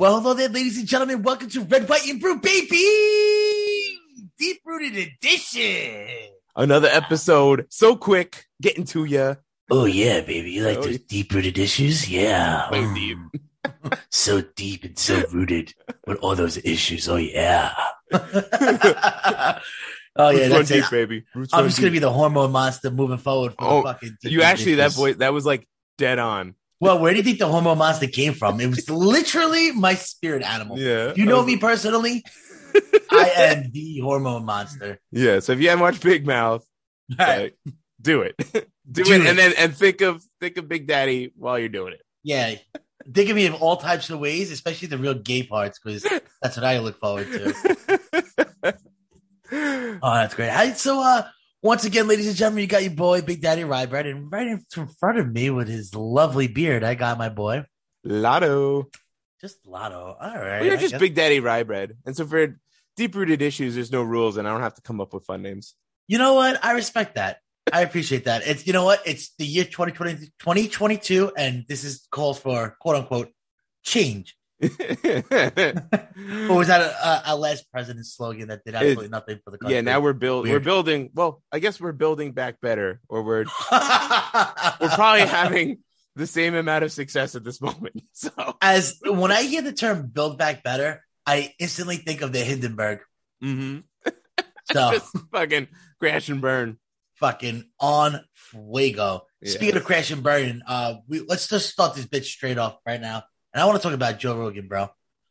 Well, hello there, ladies and gentlemen. Welcome to Red, White, and Brew, baby! Deep rooted edition. Another episode, so quick, getting to you. Oh, yeah, baby. You like Oh, those yeah. deep rooted issues? Yeah. So Mm. deep. so deep and so rooted with all those issues. Oh, yeah. oh, yeah, Roots run that's it. deep, baby. Roots I'm run just going to be the hormone monster moving forward. For Oh, the fucking You actually, that issues. voice, that was like dead on. Well, where do you think the hormone monster came from? It was literally my spirit animal. Yeah. You know me personally. I am the hormone monster. Yeah. So if you haven't watched Big Mouth, like, do it. do, Do it, it. and then and think of think of Big Daddy while you're doing it. Yeah. Think of me in all types of ways, especially the real gay parts, because that's what I look forward to. Oh, that's great. Hi, so, uh, once again, ladies and gentlemen, you got your boy, Big Daddy Rye Bread, and right in front of me with his lovely beard, I got my boy, Lotto. just Lotto. All right. We are I just guess- Big Daddy Rye Bread. And so for deep rooted issues, there's no rules, and I don't have to come up with fun names. You know what? I respect that. I appreciate that. It's, you know what? It's the year 2020, 2022, and this is calls for quote unquote change. Or was that a, a, a last president's slogan that did absolutely nothing for the country? yeah, now we're building. we're building. Well, I guess we're building back better, or we're we're probably having the same amount of success at this moment. So as when I hear the term "build back better," I instantly think of the Hindenburg. Mm-hmm. So just fucking crash and burn. fucking on fuego. Yeah. Speaking of crash and burn, uh, we let's just start this bitch straight off right now. And I want to talk about Joe Rogan, bro.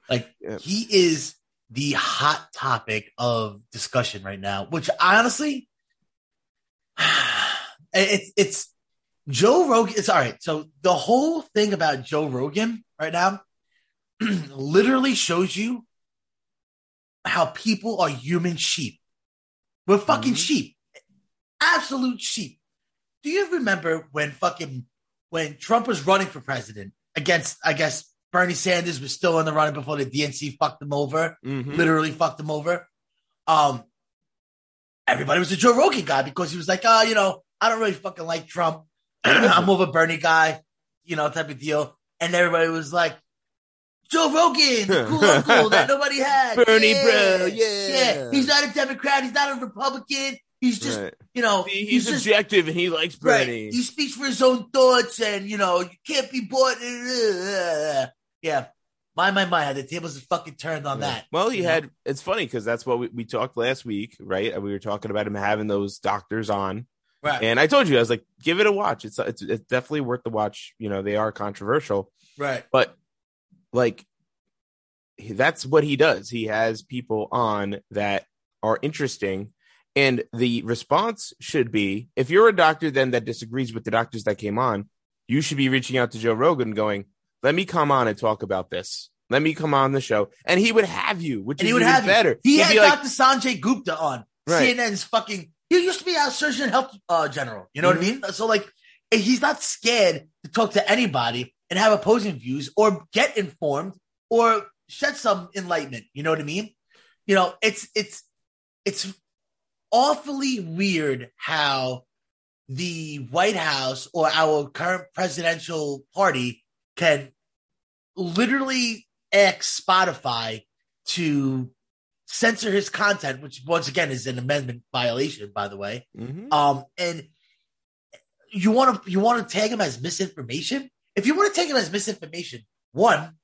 Like Yeah. he is the hot topic of discussion right now, which honestly, it's it's Joe Rogan. It's all right. So the whole thing about Joe Rogan right now literally shows you how people are human sheep. We're fucking Mhm. sheep, absolute sheep. Do you remember when fucking when Trump was running for president against, I guess Bernie Sanders was still in the running before the DNC fucked him over, Mhm. literally fucked him over. Um, everybody was a Joe Rogan guy because he was like, oh, you know, I don't really fucking like Trump. I'm more of a Bernie guy, you know, type of deal. And everybody was like, Joe Rogan, the cool uncle that nobody had. Bernie bro, yeah. Yeah. He's not a Democrat. He's not a Republican. He's just, Right. you know, See, he's, he's, just objective and he likes Right. Bernie. He speaks for his own thoughts, and you know you can't be bought. Yeah, my my my. The tables are fucking turned on Yeah. that. Well, he you know? had. It's funny because that's what we, we talked last week, right? And We were talking about him having those doctors on, right, and I told you I was like, give it a watch. It's it's, it's definitely worth the watch. You know, they are controversial, right, but like that's what he does. He has people on that are interesting. And the response should be if you're a doctor then that disagrees with the doctors that came on, you should be reaching out to Joe Rogan going, let me come on and talk about this. Let me come on the show. And he would have you, which and is he would even have you. better. He He'd had be like, Dr. Sanjay Gupta on Right. CNN's fucking. He used to be our Surgeon Health uh, General. You know what I Mm-hmm. mean? So like, he's not scared to talk to anybody and have opposing views or get informed or shed some enlightenment. You know what I mean? You know, it's it's it's awfully weird how the White House or our current presidential party can literally ask Spotify to censor his content, which once again is an amendment violation, by the way. Mhm. Um, and you want to you want to tag him as misinformation. If you want to tag him as misinformation, one,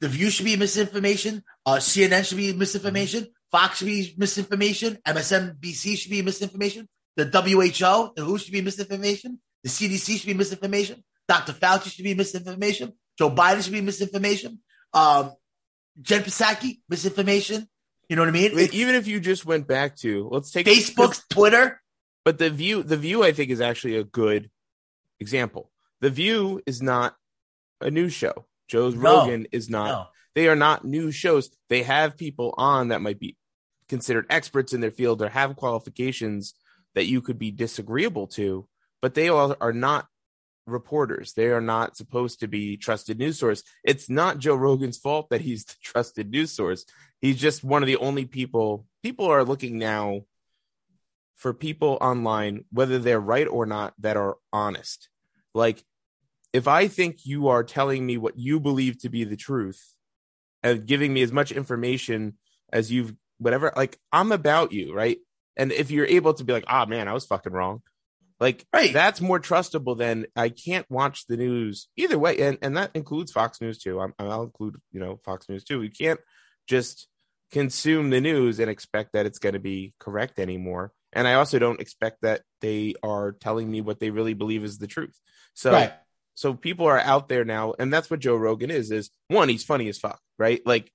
the View should be misinformation. Uh, CNN should be misinformation. Fox should be misinformation. MSNBC should be misinformation. The WHO, the WHO should be misinformation. The CDC should be misinformation. Dr. Fauci should be misinformation. Joe Biden should be misinformation. Um, Jen Psaki, misinformation. You know what I mean? It's even if you just went back to let's take Facebook, Twitter. but the view the view i think is actually a good example the view is not a news show joe No. rogan is not No. They are not news shows. They have people on that might be considered experts in their field or have qualifications that you could be disagreeable to but they all are not reporters. They are not supposed to be trusted news source. It's not joe rogan's fault that he's the trusted news source. He's just one of the only people people are looking now for people online, whether they're right or not, that are honest. Like, if I think you are telling me what you believe to be the truth, and giving me as much information as you've whatever. Like I'm about you, right? And if you're able to be like, ah, oh, man, I was fucking wrong. Like Right. that's more trustable than I can't watch the news either way, and and that includes Fox News too. I'm, I'll include you know Fox News too. You can't just consume the news and expect that it's going to be correct anymore. And I also don't expect that they are telling me what they really believe is the truth. So right. So people are out there now, and that's what Joe Rogan is. Is one, he's funny as fuck, right? Like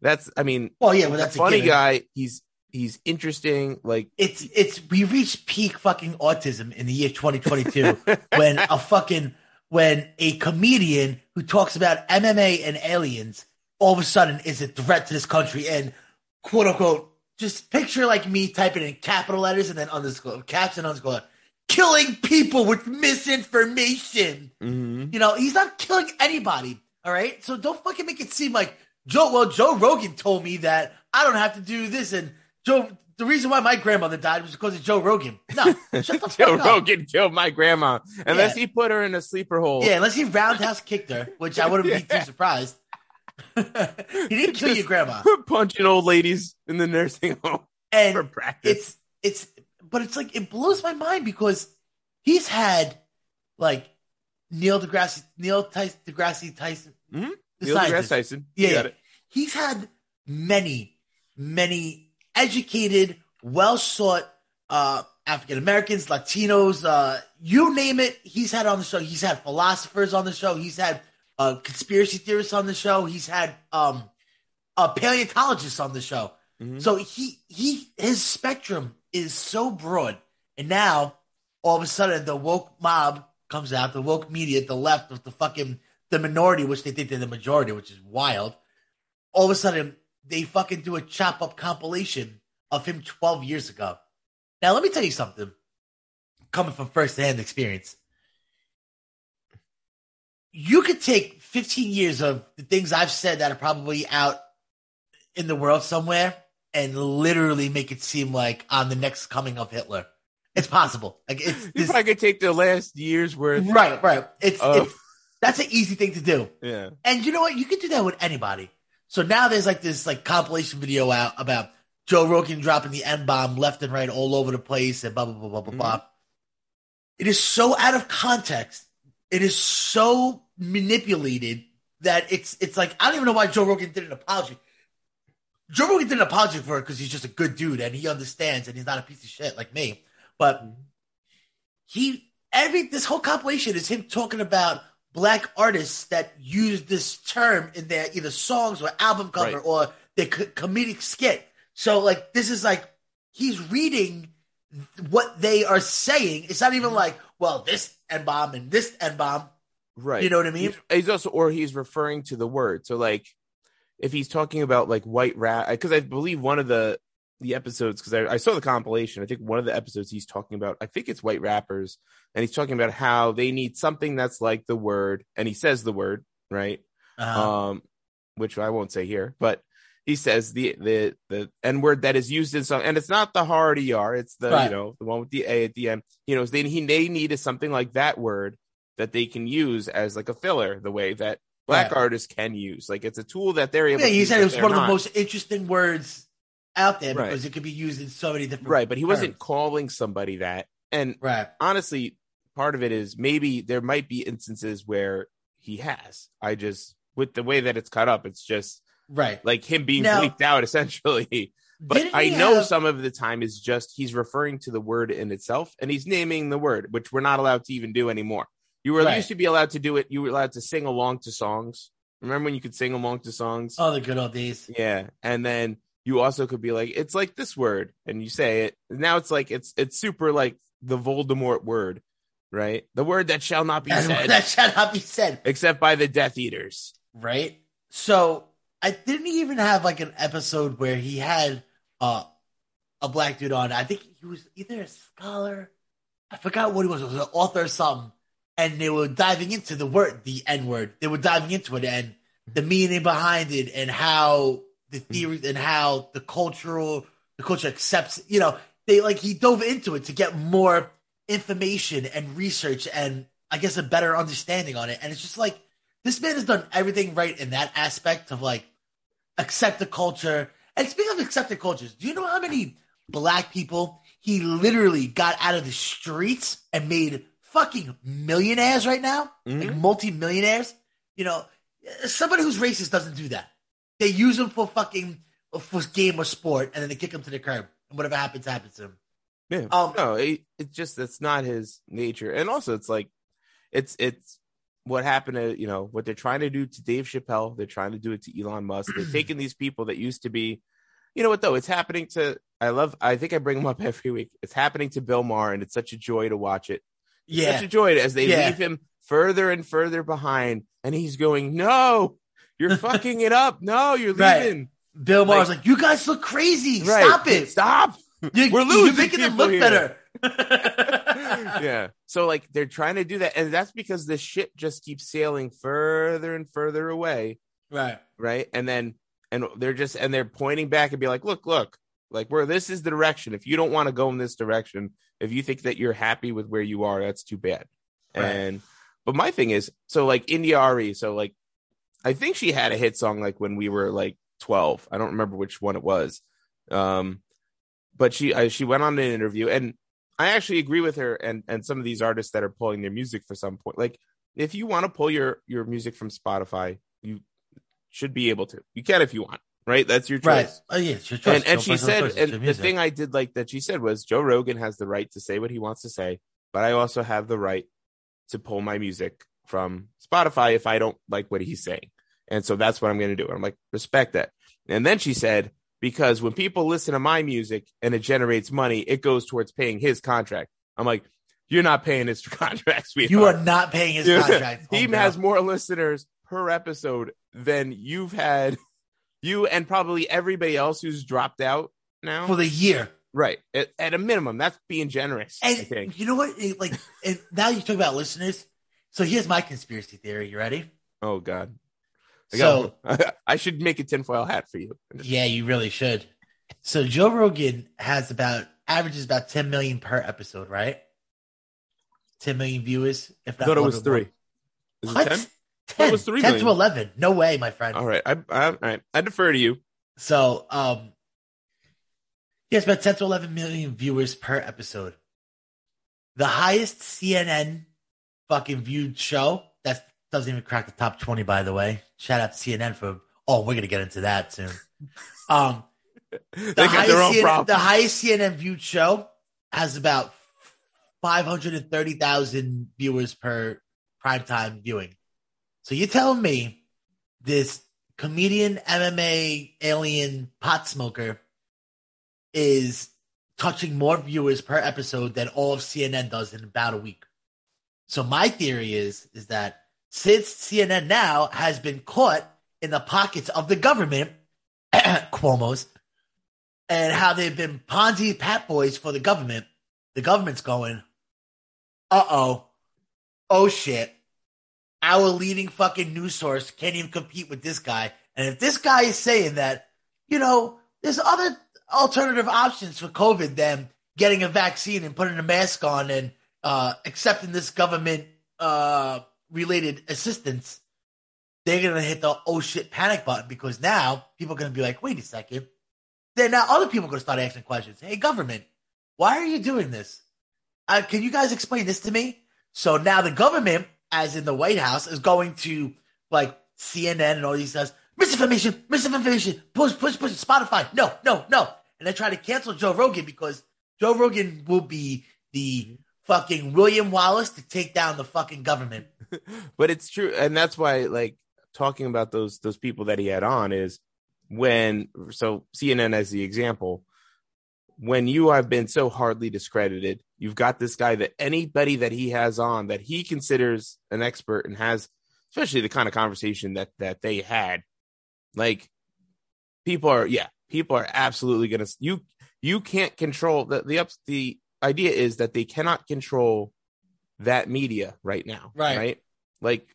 that's, I mean, Well, yeah, but that's a funny guy. He's he's interesting. Like It's it's we reached peak fucking autism in the year 2022 when a fucking when a comedian who talks about MMA and aliens all of a sudden is a threat to this country and quote unquote just picture like me typing in capital letters and then underscore caps and underscore killing people with misinformation. mhm. You know, he's not killing anybody. All right. So don't fucking make it seem like Joe. Well, Joe Rogan told me that I don't have to do this. And Joe, the reason why my grandmother died was because of Joe Rogan. No, shut the fuck Joe. Rogan killed my grandma unless Yeah. he put her in a sleeper hold. Yeah, unless he roundhouse kicked her, which I wouldn't be too surprised. he didn't kill your grandma. punching old ladies in the nursing home and for practice. it's it's but it's like it blows my mind because he's had like Neil deGrasse Neil Tyson deGrasse Tyson Mhm. Neil deGrasse. Tyson. Yeah, got it. he's had many, many educated, well sought uh, African Americans, Latinos, uh, you name it. He's had on the show. He's had philosophers on the show. He's had uh, conspiracy theorists on the show. He's had um, a paleontologist on the show. Mhm. So he he his spectrum is so broad, and now all of a sudden the woke mob comes out, the woke media, the left, of the fucking the minority, which they think they're the majority, which is wild. All of a sudden they fucking do a chop up compilation of him 12 years ago. Now let me tell you something, coming from first hand experience. You could take 15 years of the things I've said that are probably out in the world somewhere and literally make it seem like I'm the next coming of Hitler. It's possible. Like it's You this, probably could take the last year's worth. right, right. It's, of- it's that's an easy thing to do. Yeah. And you know what? You can do that with anybody. So now there's like this like compilation video out about Joe Rogan dropping the N bomb left and right all over the place and blah blah blah blah blah blah. Mm-hmm. It is so out of context. It is so manipulated that it's it's like I don't even know why Joe Rogan did an apology. Joe Rogan did an apology for it because he's just a good dude and he understands and he's not a piece of shit like me. But mm-hmm. he every this whole compilation is him talking about black artists that use this term in their either songs or album cover Right. or their co- comedic skit. So like this is like he's reading what they are saying. It's not even mm-hmm. like, well, this N bomb and this N bomb. Right. You know what I mean? He's, he's also, or he's referring to the word. So, like, if he's talking about like white rap, because I believe one of the the episodes, because I, I saw the compilation, I think one of the episodes he's talking about, I think it's white rappers, and he's talking about how they need something that's like the word, and he says the word, right? Uh, um, which I won't say here, but he says the the the N word that is used in some, and it's not the hard er, it's the Right. you know the one with the a at the end. You know, they he they need is something like that word that they can use as like a filler, the way that black Right. artists can use. Like it's a tool that they're able. yeah, he said it was one of the most interesting words out there Right. because it could be used in so many different right, but he wasn't calling somebody that. And right. honestly, part of it is maybe there might be instances where he has. I just with the way that it's cut up, it's just Right. like him being Now- bleeped out essentially. But I know have- some of the time is just he's referring to the word in itself and he's naming the word, which we're not allowed to even do anymore. You were Right. used to be allowed to do it. You were allowed to sing along to songs. Remember when you could sing along to songs? Oh, the good old days. Yeah. And then you also could be like, it's like this word, and you say it. Now it's like it's it's super like the Voldemort word, right? The word that shall not be said that shall not be said. except by the Death Eaters. right? So I didn't even have like an episode where he had uh, a black dude on. I think he was either a scholar. I forgot what he was. It was an author or something. And they were diving into the word, the N word. They were diving into it and the meaning behind it and how the hmm. theories and how the cultural, the culture accepts, you know, they like, he dove into it to get more information and research and I guess a better understanding on it. And it's just like, this man has done everything right in that aspect of like accept the culture. And speaking of accepted cultures, do you know how many black people he literally got out of the streets and made fucking millionaires right now, Mhm. like multi-millionaires? You know, somebody who's racist doesn't do that. They use them for fucking for game or sport, and then they kick them to the curb. And whatever happens, happens to them. Yeah. Um, no, it, it's just that's not his nature. And also it's like it's it's what happened to, you know, what they're trying to do to Dave Chappelle, they're trying to do it to Elon Musk. They're taking these people that used to be you know what though? It's happening to I love I think I bring them up every week. It's happening to Bill Maher and it's such a joy to watch it. Yeah, Such a joy as they Yeah. leave him further and further behind and he's going, "No, you're fucking it up. No, you're Right. leaving." Bill Maher's like- like, "You guys look crazy. Right. Stop it. Stop. You, We're losing. You're making them look here." better." yeah. So like they're trying to do that, and that's because the ship just keeps sailing further and further away, Right. right? And then and they're just and they're pointing back and be like, look, look, like where this is the direction. If you don't want to go in this direction, if you think that you're happy with where you are, that's too bad. Right. And but my thing is, so like India Arie, so like I think she had a hit song like when we were like 12. I don't remember which one it was. Um but she I, she went on an interview and I actually agree with her and and some of these artists that are pulling their music for some point. Like if you want to pull your your music from Spotify, you should be able to. You can if you want, right? That's your choice. Right. Oh yeah, it's your choice. And, and she said. And the music. thing I did like that she said was Joe Rogan has the right to say what he wants to say, but I also have the right to pull my music from Spotify if I don't like what he's saying. And so that's what I'm going to do. And I'm like, respect that. And then she said, because when people listen to my music and it generates money, it goes towards paying his contract. I'm like, you're not paying his contract, sweetheart. you are not paying his contract. he has more listeners per episode than you've had, you and probably everybody else who's dropped out now. for the year. right. At, at a minimum, that's being generous. I And think. you know what? It, like, and now you talk about listeners. So here's my conspiracy theory. You ready? Oh God. I, So got- I should make a tinfoil hat for you. yeah, you really should. So Joe Rogan has about averages about 10 million per episode, right? 10 million viewers. If I thought it was three. Is What? 10? 10, it was 3 10 to 11. No way, my friend. All right. I, I, all right. I defer to you. So, um, yes, about 10 to 11 million viewers per episode. The highest CNN fucking viewed show that doesn't even crack the top 20, by the way. Shout out to CNN for, oh, we're going to get into that soon. Um, They the, got highest their own CNN, problem. the highest CNN viewed show has about 530,000 viewers per primetime viewing. So you're telling me this comedian, MMA, alien, pot smoker is touching more viewers per episode than all of CNN does in about a week. So my theory is is that since CNN now has been caught in the pockets of the government, Cuomo's, and how they've been Ponzi pat boys for the government, the government's going, uh oh, oh shit, our leading fucking news source can't even compete with this guy. And if this guy is saying that, you know, there's other alternative options for COVID than getting a vaccine and putting a mask on and uh, accepting this government uh, related assistance, they're gonna hit the oh shit panic button because now people are gonna be like, wait a second. Then now other people are gonna start asking questions. Hey, government, why are you doing this? Uh, can you guys explain this to me? So now the government, as in the White House, is going to like CNN and all these guys, misinformation, misinformation, push, push, push, Spotify, no, no, no. And they try to cancel Joe Rogan because Joe Rogan will be the fucking William Wallace to take down the fucking government. but it's true and that's why like talking about those those people that he had on is when so cnn as the example when you have been so hardly discredited you've got this guy that anybody that he has on that he considers an expert and has especially the kind of conversation that that they had like people are yeah people are absolutely gonna you you can't control the the ups the idea is that they cannot control that media right now Right. right like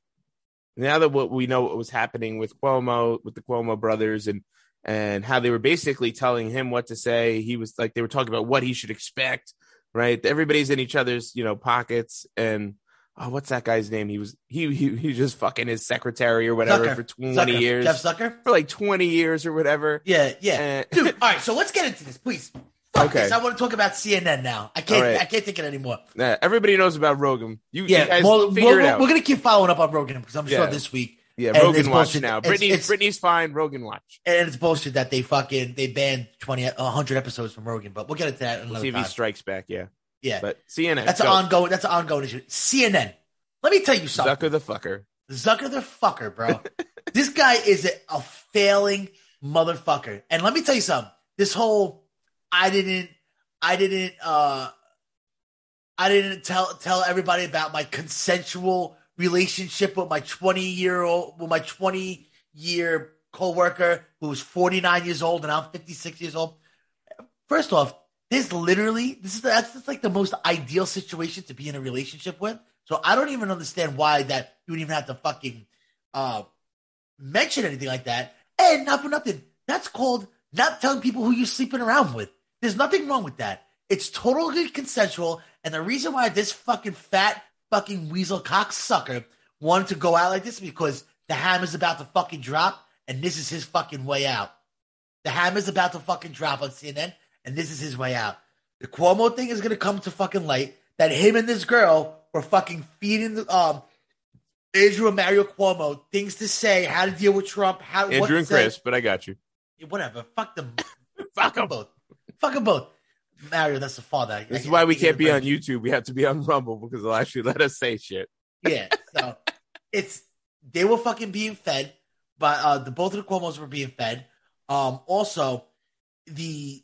now that what we know what was happening with Cuomo with the Cuomo brothers and and how they were basically telling him what to say he was like they were talking about what he should expect right everybody's in each other's you know pockets and oh, what's that guy's name? He was he he, he was just fucking his secretary or whatever Zucker. for twenty Zucker. years, Jeff Zucker. for like twenty years or whatever. Yeah, yeah. Eh. Dude, all right, so let's get into this, please. Fuck Okay. this. I want to talk about CNN now. I can't right. I can't take it anymore. Nah, everybody knows about Rogan. You, Yeah, you guys well, figure we're, it out. we're gonna keep following up on Rogan because I'm sure this week. Yeah, and Rogan watch now. It's- Britney, it's- Britney's fine. Rogan watch. And it's bullshit that they fucking they banned 20 100 episodes from Rogan, but we'll get into that another See if he strikes back. Yeah, Yeah. but CNN. that's an ongoing that's an ongoing issue. CNN. Let me tell you something. Zucker the fucker. Zucker the fucker, bro. this guy is a, a failing motherfucker. And let me tell you something. This whole I didn't I didn't uh I didn't tell tell everybody about my consensual relationship with my 20 year old with my 20 year coworker who was 49 years old and I'm 56 years old. First off, this literally this is that's just like the most ideal situation to be in a relationship with. So I don't even understand why that you would even have to fucking uh mention anything like that. And not for nothing, that's called not telling people who you're sleeping around with. There's nothing wrong with that. It's totally consensual. And the reason why this fucking fat fucking weasel cocksucker wanted to go out like this because the hammer's about to fucking drop and this is his fucking way out. The hammer's about to fucking drop on CNN and this is his way out. The Cuomo thing is gonna come to fucking light that him and this girl were fucking feeding the um Andrew and Mario Cuomo things to say, how to deal with Trump, how Andrew to and. Chris, but I got you. Whatever. Fuck them. Fuck them 'em. both. Fuck them both. Mario, that's the father. I- This is why we can't be on. YouTube. We have to be on Rumble because they'll actually let us say shit. Yeah. So it's they were fucking being fed, but uh the both of the Cuomo's were being fed. Um also the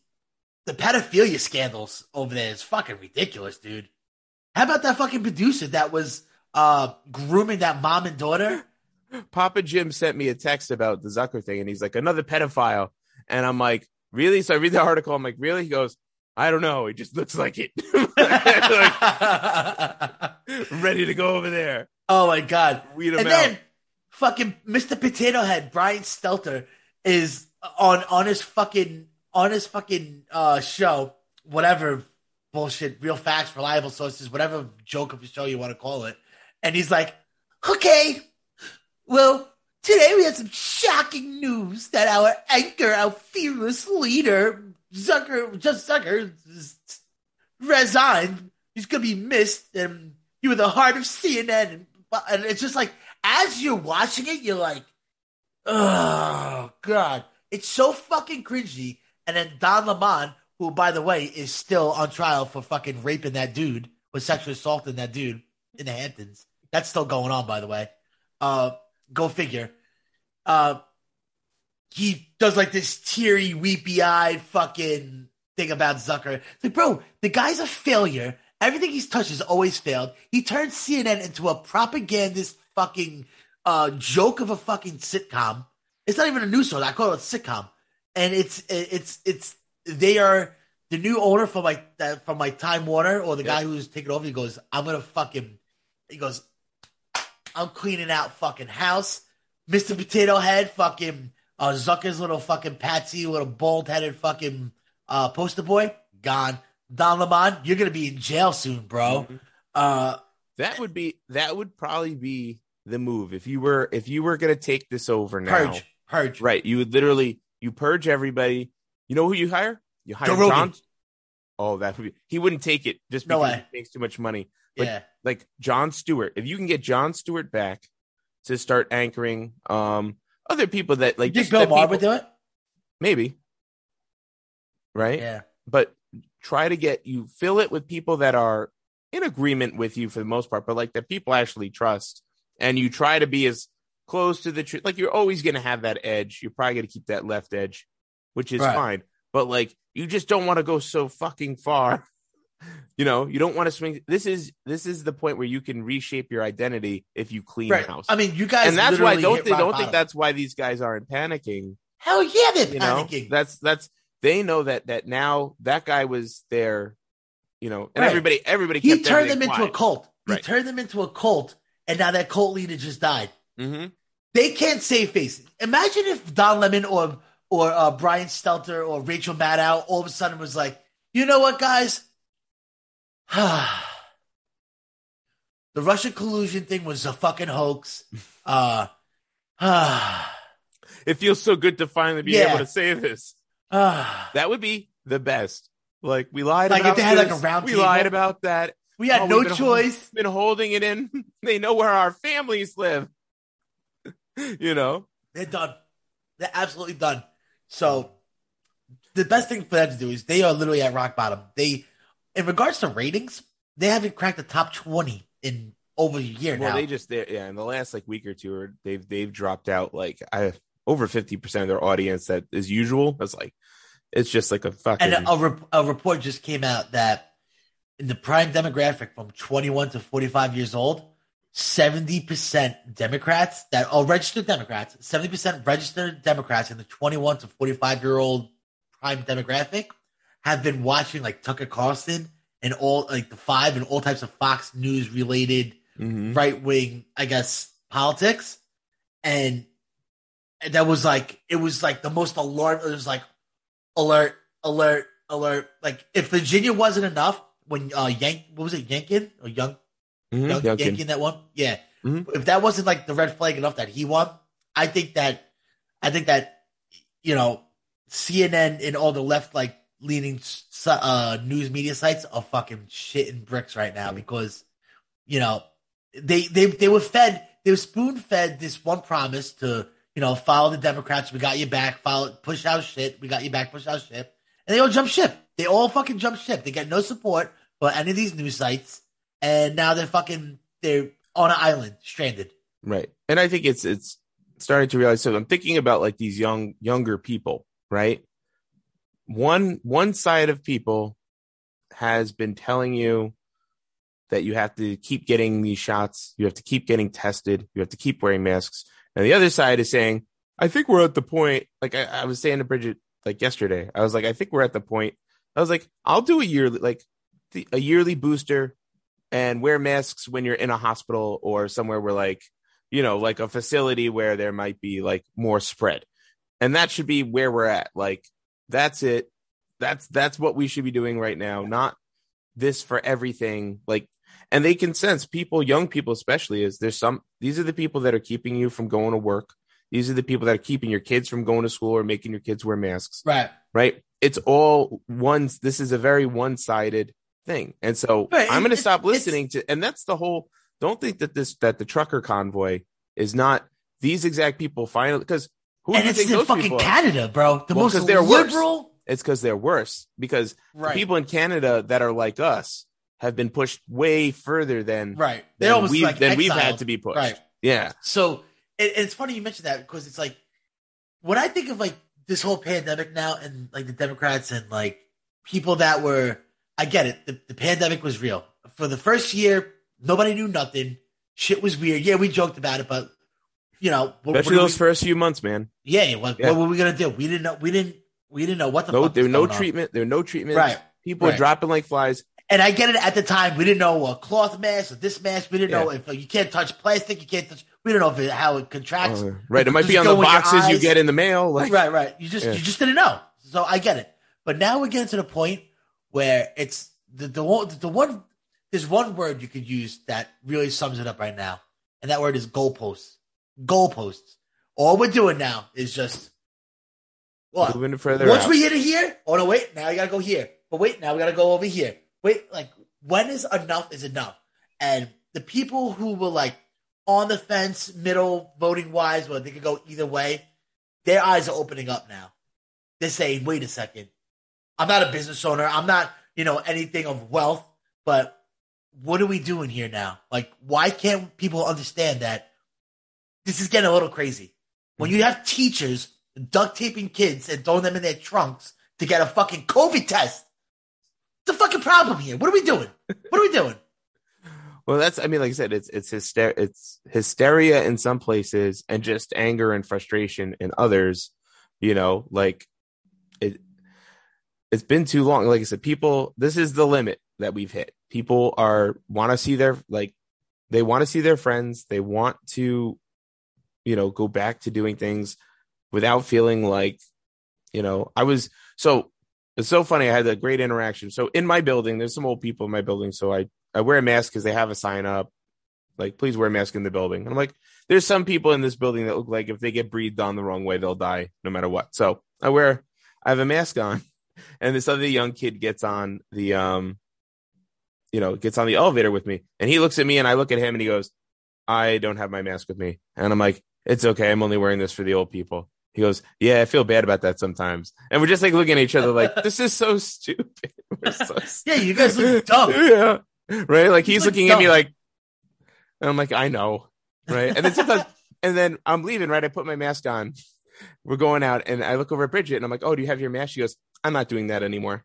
the pedophilia scandals over there is fucking ridiculous, dude. How about that fucking producer that was uh grooming that mom and daughter? Papa Jim sent me a text about the Zucker thing, and he's like, another pedophile. And I'm like, really? So I read the article. I'm like, really? He goes, I don't know. It just looks like it. Like, ready to go over there. oh my god. Weed him and out. then fucking Mr. Potato Head, Brian Stelter, is on on his fucking on his fucking uh show, whatever bullshit, real facts, reliable sources, whatever joke of a show you want to call it. And he's like, Okay, well, today we have some shocking news that our anchor, our fearless leader, Zucker just Zucker resigned. He's gonna be missed and you were the heart of CNN and, and it's just like as you're watching it, you're like, oh god, it's so fucking cringy. And then Don Lemon, who by the way is still on trial for fucking raping that dude, was sexually assaulting that dude in the Hamptons. That's still going on, by the way. Uh, go figure. Uh, he does like this teary, weepy eyed fucking thing about Zucker. It's like, bro, the guy's a failure. Everything he's touched has always failed. He turned CNN into a propagandist fucking uh, joke of a fucking sitcom. It's not even a news show. I call it a sitcom, and it's it's it's they are the new owner from my from like Time Warner or the guy who's taking over. He goes, I'm gonna fucking. He goes, I'm cleaning out fucking house. Mr. Potato Head, fucking uh, Zucker's little fucking patsy, little bald headed fucking uh, poster boy, gone. Don Lemon, you're gonna be in jail soon, bro. Mm-hmm. Uh, That would be that would probably be the move if you were if you were gonna take this over now. purge, purge. Right. You would literally you purge everybody. You know who you hire? You hire Joe. John. Oh, that would be he wouldn't take it just because way. he makes too much money. But yeah, like Jon Stewart, if you can get Jon Stewart back to start anchoring um other people that like you just think Bill Maher people- would do it? maybe. Right? Yeah, but try to get you fill it with people that are in agreement with you for the most part, but like that people actually trust, and you try to be as close to the truth. Like you're always going to have that edge. You're probably going to keep that left edge, which is Right. fine. But like you just don't want to go so fucking far. You know, you don't want to swing. This is this is the point where you can reshape your identity if you clean right. house. I mean, you guys, and that's why don't they, don't bottom. think that's why these guys aren't panicking hell yeah, they're you know panicking. that's that's they know that that now that guy was there you know and Right. everybody everybody he turned them into a cult. He Right. turned them into a cult, and now that cult leader just died. hmm They can't save face. Imagine if Don Lemon or or uh, Brian Stelter or Rachel Maddow all of a sudden was like, you know what, guys? the Russian collusion thing was a fucking hoax. Uh, It feels so good to finally be Yeah. able to say this. That would be the best. Like we lied Like, if about they had, like, a round We table. lied about that. we had Oh, no been- choice. Been holding it in. They know where our families live. you know. They're done. They're absolutely done. So the best thing for them to do is they are literally at rock bottom. They, in regards to ratings, they haven't cracked the top twenty in over a year Well, now. they just they, yeah. In the last like week or two, or they've they've dropped out like I over fifty percent of their audience that is usual. That's like it's just like a fucking. and a, a, rep- a report just came out that in the prime demographic from 21 to 45 years old, 70% Democrats that are registered Democrats, 70% registered Democrats in the 21 to 45 year old prime demographic have been watching like Tucker Carlson and all like the five and all types of Fox News related Mhm. right wing, I guess, politics. And that was like, it was like the most alarm. It was like, alert, alert, alert. Like, if Virginia wasn't enough, when uh, Yank, what was it, Yankin or Young, Mhm. Young Youngkin. Yankin that one? Yeah. Mhm. If that wasn't like the red flag enough that he won, I think that, I think that, you know, CNN and all the left like leaning uh, news media sites are fucking shitting bricks right now because, you know, they they they were fed they were spoon fed this one promise to you know follow the Democrats. We got you back. Follow push out shit. We got you back. Push out shit. And they all jump ship. They all fucking jump ship. They get no support for any of these news sites, and now they're fucking they're on an island, stranded. Right. And I think it's it's starting to realize so I'm thinking about like these young younger people, right? One one side of people has been telling you that you have to keep getting these shots, you have to keep getting tested, you have to keep wearing masks. And the other side is saying, I think we're at the point, like I, I was saying to Bridget like yesterday, I was like, I think we're at the point. I was like, I'll do a yearly like the, a yearly booster and wear masks when you're in a hospital or somewhere where like you know like a facility where there might be like more spread and that should be where we're at like that's it that's that's what we should be doing right now not this for everything like and they can sense people young people especially is there's some these are the people that are keeping you from going to work these are the people that are keeping your kids from going to school or making your kids wear masks Right. right? It's all one. This is a very one-sided thing, and so Right, I'm going to stop listening to. And that's the whole. Don't think that this that the trucker convoy is not these exact people finally because who and it's in fucking? Canada, bro. The Well, most they're worse. liberal. It's because they're worse because Right. people in Canada that are like us have been pushed way further than right. They than almost we've like than we've had to be pushed. Right. Yeah, So it, it's funny you mentioned that because it's like when I think of like this whole pandemic now and like the Democrats and like people that were, I get it. The, the pandemic was real for the first year. Nobody knew nothing. Shit was weird. Yeah, we joked about it, but you know, what, especially what those we, first few months, man. yeah, what, Yeah. what were we gonna do? We didn't know. We didn't. We didn't know what the No, fuck there were no going on. treatment. There were no treatment. Right. People were Right. dropping like flies. And I get it at the time. We didn't know a cloth mask or this mask. We didn't know if uh, you can't touch plastic. You can't touch. We don't know if it, how it contracts. Uh, right. It might be on the boxes you get in the mail. Like, right, right. You just Yeah. you just didn't know. So I get it. But now we're getting to the point where it's the the one the one there's one word you could use that really sums it up right now, and that word is goalposts. Goalposts. All we're doing now is just what moving further once out. we hit it here. Oh no, wait. Now you gotta go here. But wait, now we gotta go over here. Wait, like when is enough is enough? And the people who were like on the fence, middle voting wise, where they could go either way, their eyes are opening up now. They're saying, wait a second. I'm not a business owner. I'm not, you know, anything of wealth, but what are we doing here now? Like, why can't people understand that this is getting a little crazy? When you have teachers duct taping kids and throwing them in their trunks to get a fucking COVID test, the fucking problem here? What are we doing? What are we doing? Well, that's I mean, like I said, it's it's hyster- it's hysteria in some places and just anger and frustration in others. You know, like it. It's been too long. Like I said, people. This is the limit that we've hit. People are want to see their like, they want to see their friends. They want to, you know, go back to doing things without feeling like, you know, I was so. It's so funny. I had a great interaction. So in my building, there's some old people in my building. So I I wear a mask because they have a sign up. Like, please wear a mask in the building. And I'm like, there's some people in this building that look like if they get breathed on the wrong way, they'll die no matter what. So I wear, I have a mask on, and this other young kid gets on the, um, you know, gets on the elevator with me, and he looks at me, and I look at him, and he goes, I don't have my mask with me, and I'm like, it's okay, I'm only wearing this for the old people. He goes, Yeah, I feel bad about that sometimes. And we're just like looking at each other like, This is so stupid. So yeah, you guys look dumb. yeah. Right. Like he's look looking at me like, and I'm like, I know. Right. And then sometimes, and then I'm leaving, right? I put my mask on. We're going out and I look over at Bridget and I'm like, Oh, do you have your mask? She goes, I'm not doing that anymore.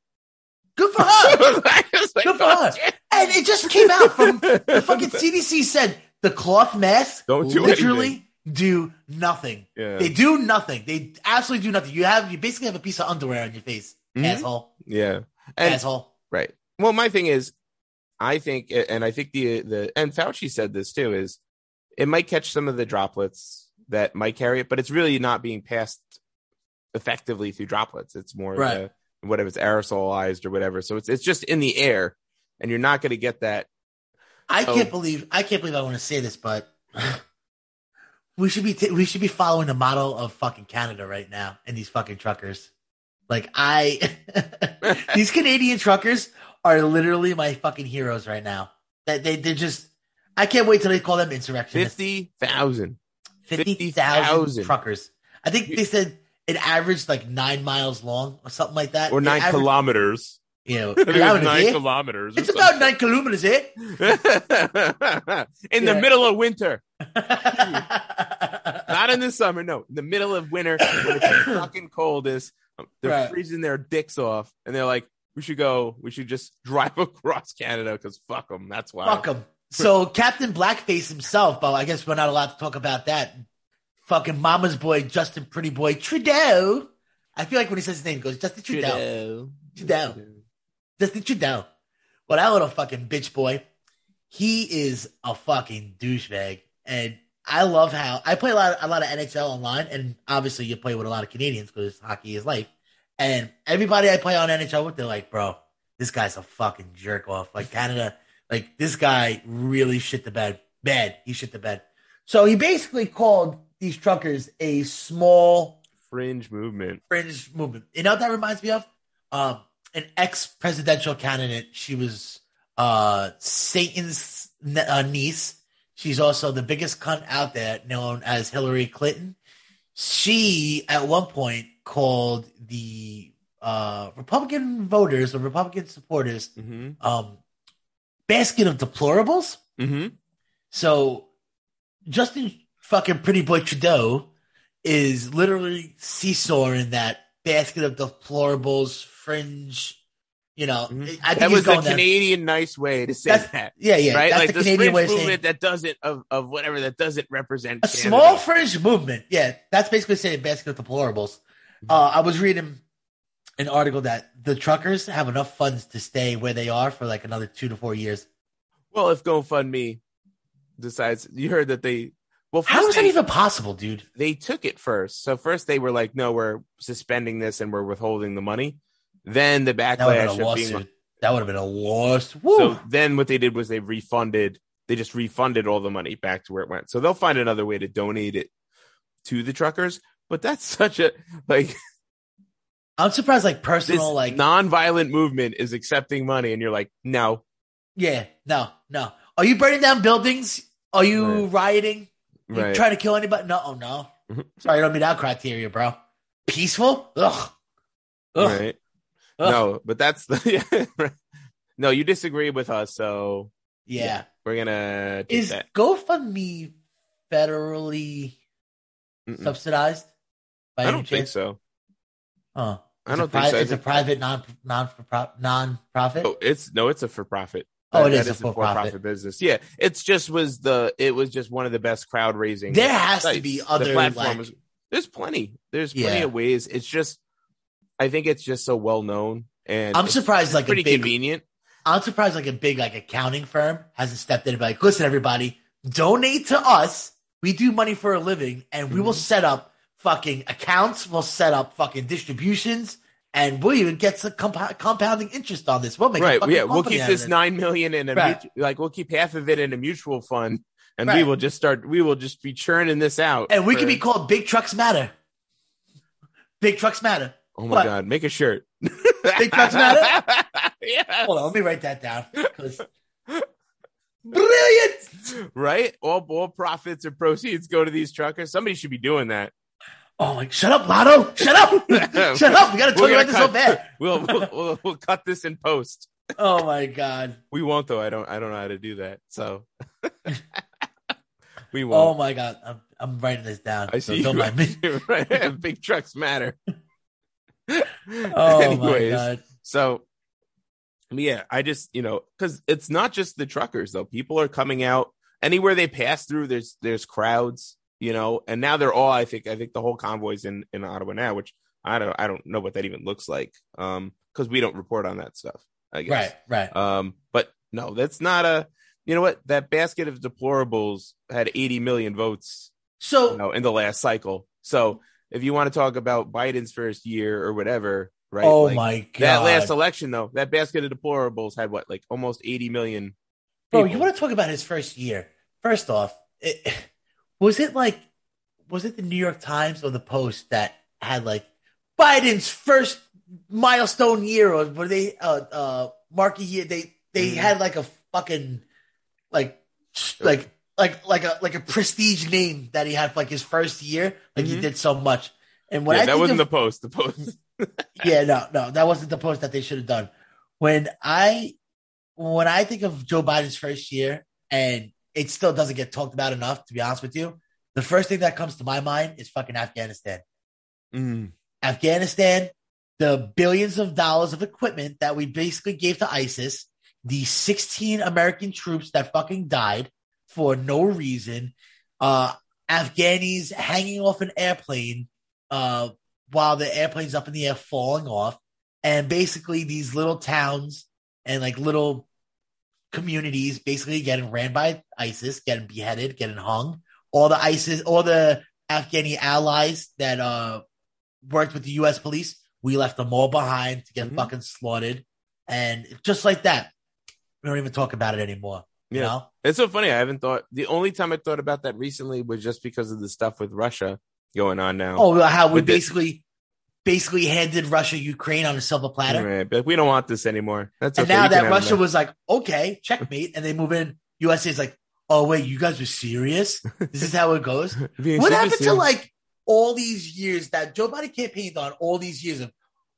Good for her. Like, Good for "Oh, her. And it just came out from the fucking CDC said the cloth mask. Don't do literally do nothing. Yeah. They do nothing. They absolutely do nothing. You have you basically have a piece of underwear on your face, Mhm. asshole, Yeah. And asshole. Right. Well, my thing is, I think, and I think the the and Fauci said this too is it might catch some of the droplets that might carry it, but it's really not being passed effectively through droplets. It's more Right. uh, whatever it's aerosolized or whatever. So it's it's just in the air, and you're not going to get that. I Oh. can't believe I can't believe I want to say this, but we should be t- we should be following the model of fucking Canada right now and these fucking truckers. Like I, these Canadian truckers are literally my fucking heroes right now. That they they're just. I can't wait till they call them insurrectionists. Fifty thousand. 50,000 50,000. truckers. I think they said it averaged like nine miles long or something like that. Or nine averaged- kilometers. You know, It was kilometers, nine eh? kilometers. It's about nine kilometers, eh? something. in the middle of winter. Not Not in the summer, no. In the middle of winter, when it's the fucking coldest, they're Right. freezing their dicks off, and they're like, "We should go. We should just drive across Canada because fuck them. That's why." Fuck him. So Captain Blackface himself, but I guess we're not allowed to talk about that. Fucking Mama's boy, Justin Pretty Boy Trudeau. I feel like when he says his name, he goes Justin Trudeau. Trudeau. Justin Trudeau. Well, that little fucking bitch boy, he is a fucking douchebag, and I love how I play a lot, a lot of NHL online, and obviously you play with a lot of Canadians because hockey is life. And everybody I play on NHL with, they're like, bro, this guy's a fucking jerk off. Like Canada, like this guy really shit the bed. Bad. He shit the bed. So he basically called these truckers a small Fringe movement. fringe movement. You know what that reminds me of? Um, an ex presidential candidate. She was uh, Satan's ne- uh, niece. She's also the biggest cunt out there, known as Hillary Clinton. She, at one point, called the uh, Republican voters or Republican supporters Mm-hmm. um, basket of deplorables. Mm-hmm. So Justin fucking pretty boy Trudeau is literally seesawing that basket of deplorables, fringe. You know, I think Mm-hmm. That was the going there. Canadian nice way to say That's- that. Yeah, yeah, right? that's like the the Canadian fringe way of saying movement that doesn't of, of whatever that doesn't represent a Canada. small fringe movement. Yeah, that's basically saying basket of deplorables. Mm-hmm. Uh, I was reading an article that the truckers have enough funds to stay where they are for like another two to four years. Well, if GoFundMe decides, you heard that they. Well, How first that even possible, dude? they took it first. So first they were like, no, we're suspending this and we're withholding the money. Then the That would have backlash been a of being lawsuit. That would have been a loss. Woo. so then what they did was they refunded. They just refunded all the money back to where it went. So they'll find another way to donate it to the truckers. But that's such a like I'm surprised, like personal, like non-violent movement is accepting money, and you're like, no, Yeah, no, no. Are you burning down buildings? Are you Right. rioting? You right? trying to kill anybody? No, oh, no. Mhm. Sorry, I don't meet that criteria, bro. Peaceful? Ugh. Ugh. right? Ugh. No, but that's the yeah, no. You disagree with us, so Yeah. we're gonna take Is that. GoFundMe federally Mm-mm. subsidized? By I don't think so. Huh. I don't think so. pri- I It's a private non non non profit. Oh, it's no, it's a for profit. Oh, it is a for-profit. business. Yeah, it's just was the it was just one of the best crowd raising. There has to sites. be The other platform like, there's plenty. There's plenty Yeah. of ways. It's just I think it's just so well known and I'm surprised like a pretty big convenient. I'm surprised like a big like accounting firm hasn't stepped in and be like, listen, everybody, donate to us. We do money for a living, and we will Mhm. set up fucking accounts. We'll set up fucking distributions, and we'll even get some comp- compounding interest on this. We'll make Right. Yeah, we'll keep this nine million in a Right. mutu- like we'll keep half of it in a mutual fund and we will just start. We will just be churning this out, And we for- could be called Big Trucks Matter. Big Trucks Matter. Oh my what? god, make a shirt. Big trucks matter? yeah, Hold on, let me write that down. Brilliant. right. All all profits or proceeds go to these truckers. Somebody should be doing that. Oh like, Shut up, Lotto! Shut up! Shut up! We gotta talk about this so bad. We'll, we'll we'll we'll cut this in post. Oh my god! We won't though. I don't I don't know how to do that. So we won't. Oh my god! I'm I'm writing this down. I so see. don't you. mind me. right. Big trucks matter. Oh Anyways, my god! so yeah, I just you know because it's not just the truckers though. People are coming out anywhere they pass through. There's there's crowds, you know, and now they're all. I think I think the whole convoy's in in Ottawa now, which I don't I don't know what that even looks like, um, because we don't report on that stuff. I guess. Right, right. Um, but no, that's not a. You know what? That basket of deplorables had 80 million votes So you know, in the last cycle. So if you want to talk about Biden's first year or whatever, right? oh like, my god! that last election though, that basket of deplorables had what, like almost 80 million. Bro, people. you want to talk about his first year? First off, it, was it like, was it the New York Times or the Post that had like Biden's first milestone year, or were they uh uh marquee year? They they Mhm. had like a fucking like like like like a like a prestige name that he had for like his first year. Like he Mhm. did so much. And when yeah, I that wasn't of- the post. The post. yeah, no, no, that wasn't the post that they should have done. When I when I think of Joe Biden's first year, and it still doesn't get talked about enough, to be honest with you, the first thing that comes to my mind is fucking Afghanistan. Mm. Afghanistan, the billions of dollars of equipment that we basically gave to ISIS, the 16 American troops that fucking died for no reason, uh, Afghanis hanging off an airplane uh, while the airplane's up in the air falling off, and basically these little towns and like little communities basically getting ran by ISIS, getting beheaded, getting hung. All the ISIS, all the Afghani allies that uh worked with the U.S. police, we left them all behind to get Mhm. fucking slaughtered, and just like that, we don't even talk about it anymore. You Yeah. know? It's so funny. I haven't thought. The only time I thought about that recently was just because of the stuff with Russia going on now. Oh, how we basically basically handed Russia Ukraine on a silver platter. Right, but we don't want this anymore. That's And okay. now that Russia that. was like, okay, checkmate, and they move in, USA is like, oh wait, you guys were serious? This is how it goes. What happened to like all these years that Joe Biden campaigned on? All these years of,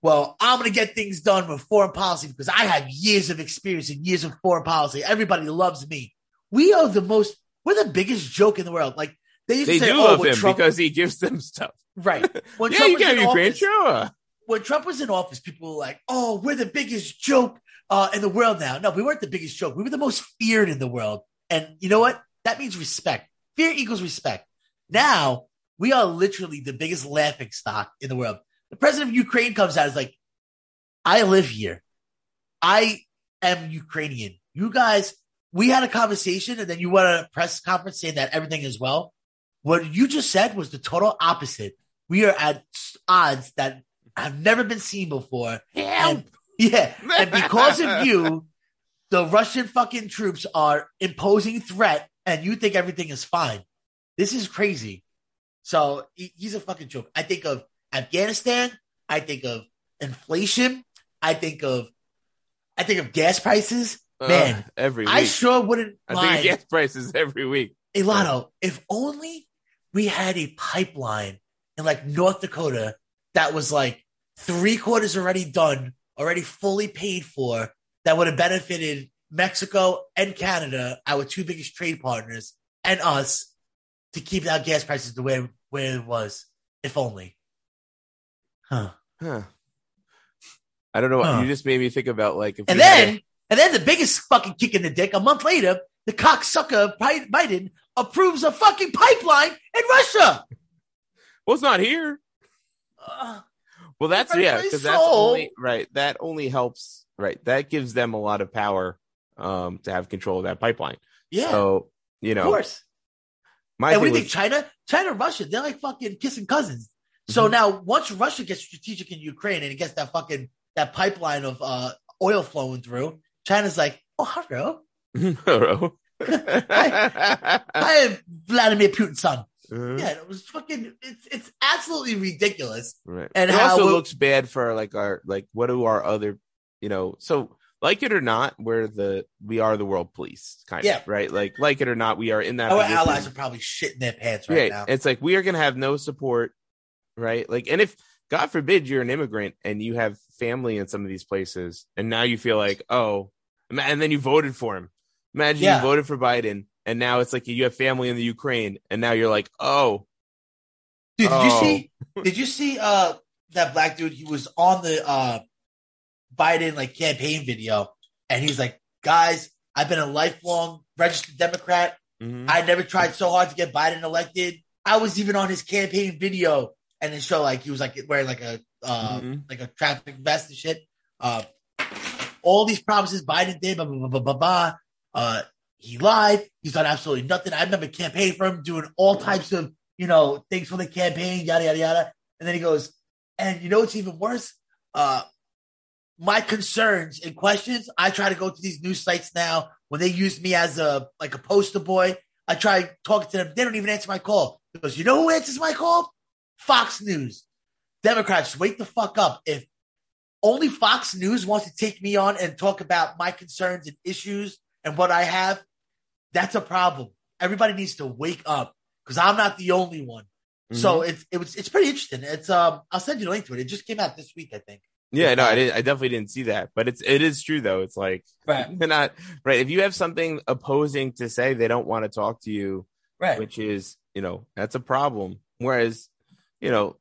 well, I'm going to get things done with foreign policy because I have years of experience and years of foreign policy. Everybody loves me. We are the most. We're the biggest joke in the world. Like they used They to say, do oh, love him Trump, because he gives them stuff. right. When yeah, Trump you was can in have Ukraine, office- sure. when Trump was in office, people were like, "Oh, we're the biggest joke uh, in the world now." No, we weren't the biggest joke. We were the most feared in the world, and you know what? That means respect. Fear equals respect. Now we are literally the biggest laughing stock in the world. The president of Ukraine comes out is like, "I live here. I am Ukrainian. You guys, we had a conversation, and then you went on a press conference saying that everything is well." What you just said was the total opposite. We are at odds that have never been seen before. And, yeah. And because of you, the Russian fucking troops are imposing threat and you think everything is fine. This is crazy. So he's a fucking joke. I think of Afghanistan. I think of inflation. I think of, I think of gas prices. Uh, Man, every week. I sure wouldn't I mind. think gas prices every week. Ilano, if only we had a pipeline in like North Dakota that was like three quarters already done, already fully paid for, that would have benefited Mexico and Canada, our two biggest trade partners, and us to keep our gas prices the way where it was. If only. Huh. Huh. I don't know. Huh. You just made me think about like if And then, and then the biggest fucking kick in the dick, a month later, the cocksucker Bi- Biden approves a fucking pipeline in Russia. a- well, it's not here. Uh, Well, that's yeah, because that's only right. That only helps. Right, that gives them a lot of power um to have control of that pipeline. yeah, So you know, of course. my and what do you was, think? China, China, Russia, they're like fucking kissing cousins. So Mhm. now, once Russia gets strategic in Ukraine and it gets that fucking that pipeline of uh, oil flowing through, China's like, oh hello, hello, I am Vladimir Putin's son. Mhm. Yeah, it was fucking. It's it's absolutely ridiculous. Right. And it also looks bad for like our like what do our other you know so like it or not we're the we are the world police kind Yeah. of right like like it or not we are in that Our position. allies are probably shitting their pants right yeah now. it's like we are gonna have no support right like and if God forbid you're an immigrant and you have family in some of these places and now you feel like oh and then you voted for him imagine Yeah. you voted for Biden and now it's like you have family in the Ukraine and now you're like oh Dude, did you Oh. see? Did you see uh that black dude? He was on the uh Biden like campaign video, and he's like, "Guys, I've been a lifelong registered Democrat. mhm. I never tried so hard to get Biden elected. I was even on his campaign video, and it show like he was like wearing like a uh Mhm. like a traffic vest and shit. Uh, all these promises Biden did, blah blah blah blah blah. blah. Uh, he lied. He's done absolutely nothing. I remember campaigning for him, doing all types of you know things for the campaign, yada yada yada. And then he goes, and you know what's even worse? Uh, my concerns and questions. I try to go to these news sites now when they use me as a like a poster boy. I try talking to them. They don't even answer my call. He goes, you know who answers my call? Fox News. Democrats, wake the fuck up. If only Fox News wants to take me on and talk about my concerns and issues and what I have, that's a problem. Everybody needs to wake up because I'm not the only one. So Mm-hmm. it's it was it's pretty interesting. It's um I'll send you the link to it. It just came out this week, I think. Yeah, no, I didn't. I definitely didn't see that, but it's it is true though. It's like Right. not right. If you have something opposing to say, they don't want to talk to you, Right. which is you know that's a problem. Whereas, you know,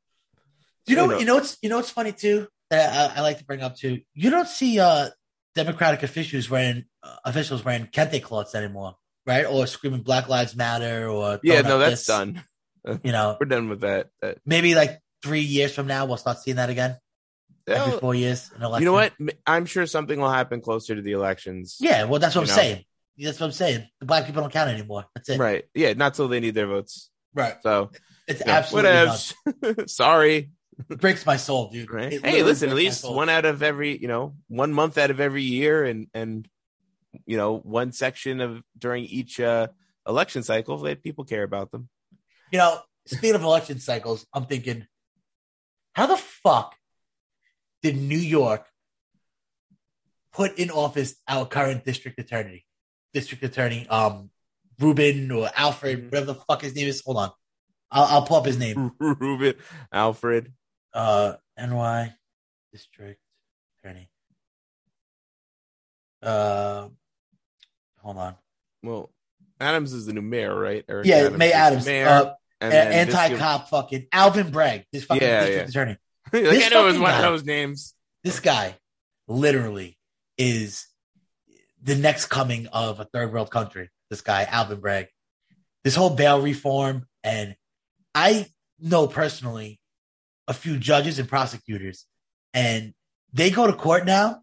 you know? you know- You know what's you know it's funny too that I, I like to bring up too. You don't see uh Democratic officials wearing uh, officials wearing kente cloths anymore, right? Or screaming Black Lives Matter or yeah, no, that's this. done. You know, We're done with that. that maybe like three years from now we'll start seeing that again. Every four years, an election. you know what? I'm sure something will happen closer to the elections. Yeah, well, that's what I'm know? saying. That's what I'm saying. The black people don't count anymore. That's it. Right. Yeah. Not till they need their votes. Right. So It's you know, absolutely. Sorry. It breaks my soul, dude. Right. It Hey, listen. At least one out of every, you know, one month out of every year, and and you know, one section of during each uh election cycle, that people care about them. You know, speaking of election cycles, I'm thinking, how the fuck did New York put in office our current district attorney, district attorney, um, Ruben or Alfred, whatever the fuck his name is? Hold on, I'll, I'll pull up his name. Ruben, Alfred. Uh, NY district attorney. Uh, hold on. Well, Adams is the new mayor, right? Eric Yeah, May Adams, mayor, uh, this anti cop fucking Alvin Bragg, this fucking Yeah, district yeah. attorney. like this I know it was one guy. of those names. This guy literally is the next coming of a third world country. This guy, Alvin Bragg. This whole bail reform, and I know personally a few judges and prosecutors, and they go to court now.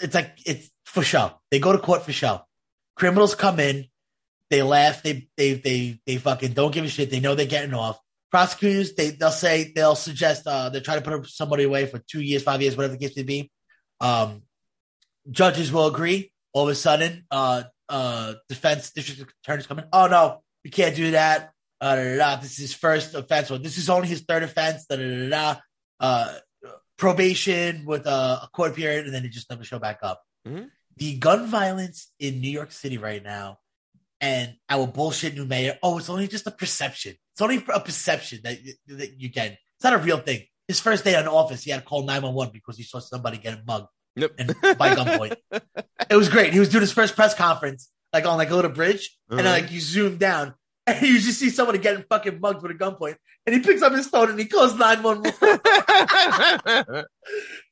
It's like it's for show. They go to court for show. Criminals come in, they laugh, they they they they fucking don't give a shit. They know they're getting off. Prosecutors, they they'll say they'll suggest uh they're trying to put somebody away for two years, five years, whatever the case may be. Um, judges will agree. All of a sudden, uh, uh, defense district attorneys coming. Oh no, we can't do that. Uh, da, da, da. This is his first offense, or this is only his third offense. Da, da, da, da. Uh, probation with a, a court period, and then they just never show back up. Mhm. The gun violence in New York City right now, and our bullshit new mayor. Oh, it's only just a perception. It's only a perception that that you get. It's not a real thing. His first day in office, he had to call nine one one because he saw somebody getting mugged Yep. and by gunpoint. it was great. He was doing his first press conference, like on like a little bridge, and then Uh-huh. like you zoom down, and you just see somebody getting fucking mugged with a gunpoint, and he picks up his phone and he calls nine one one.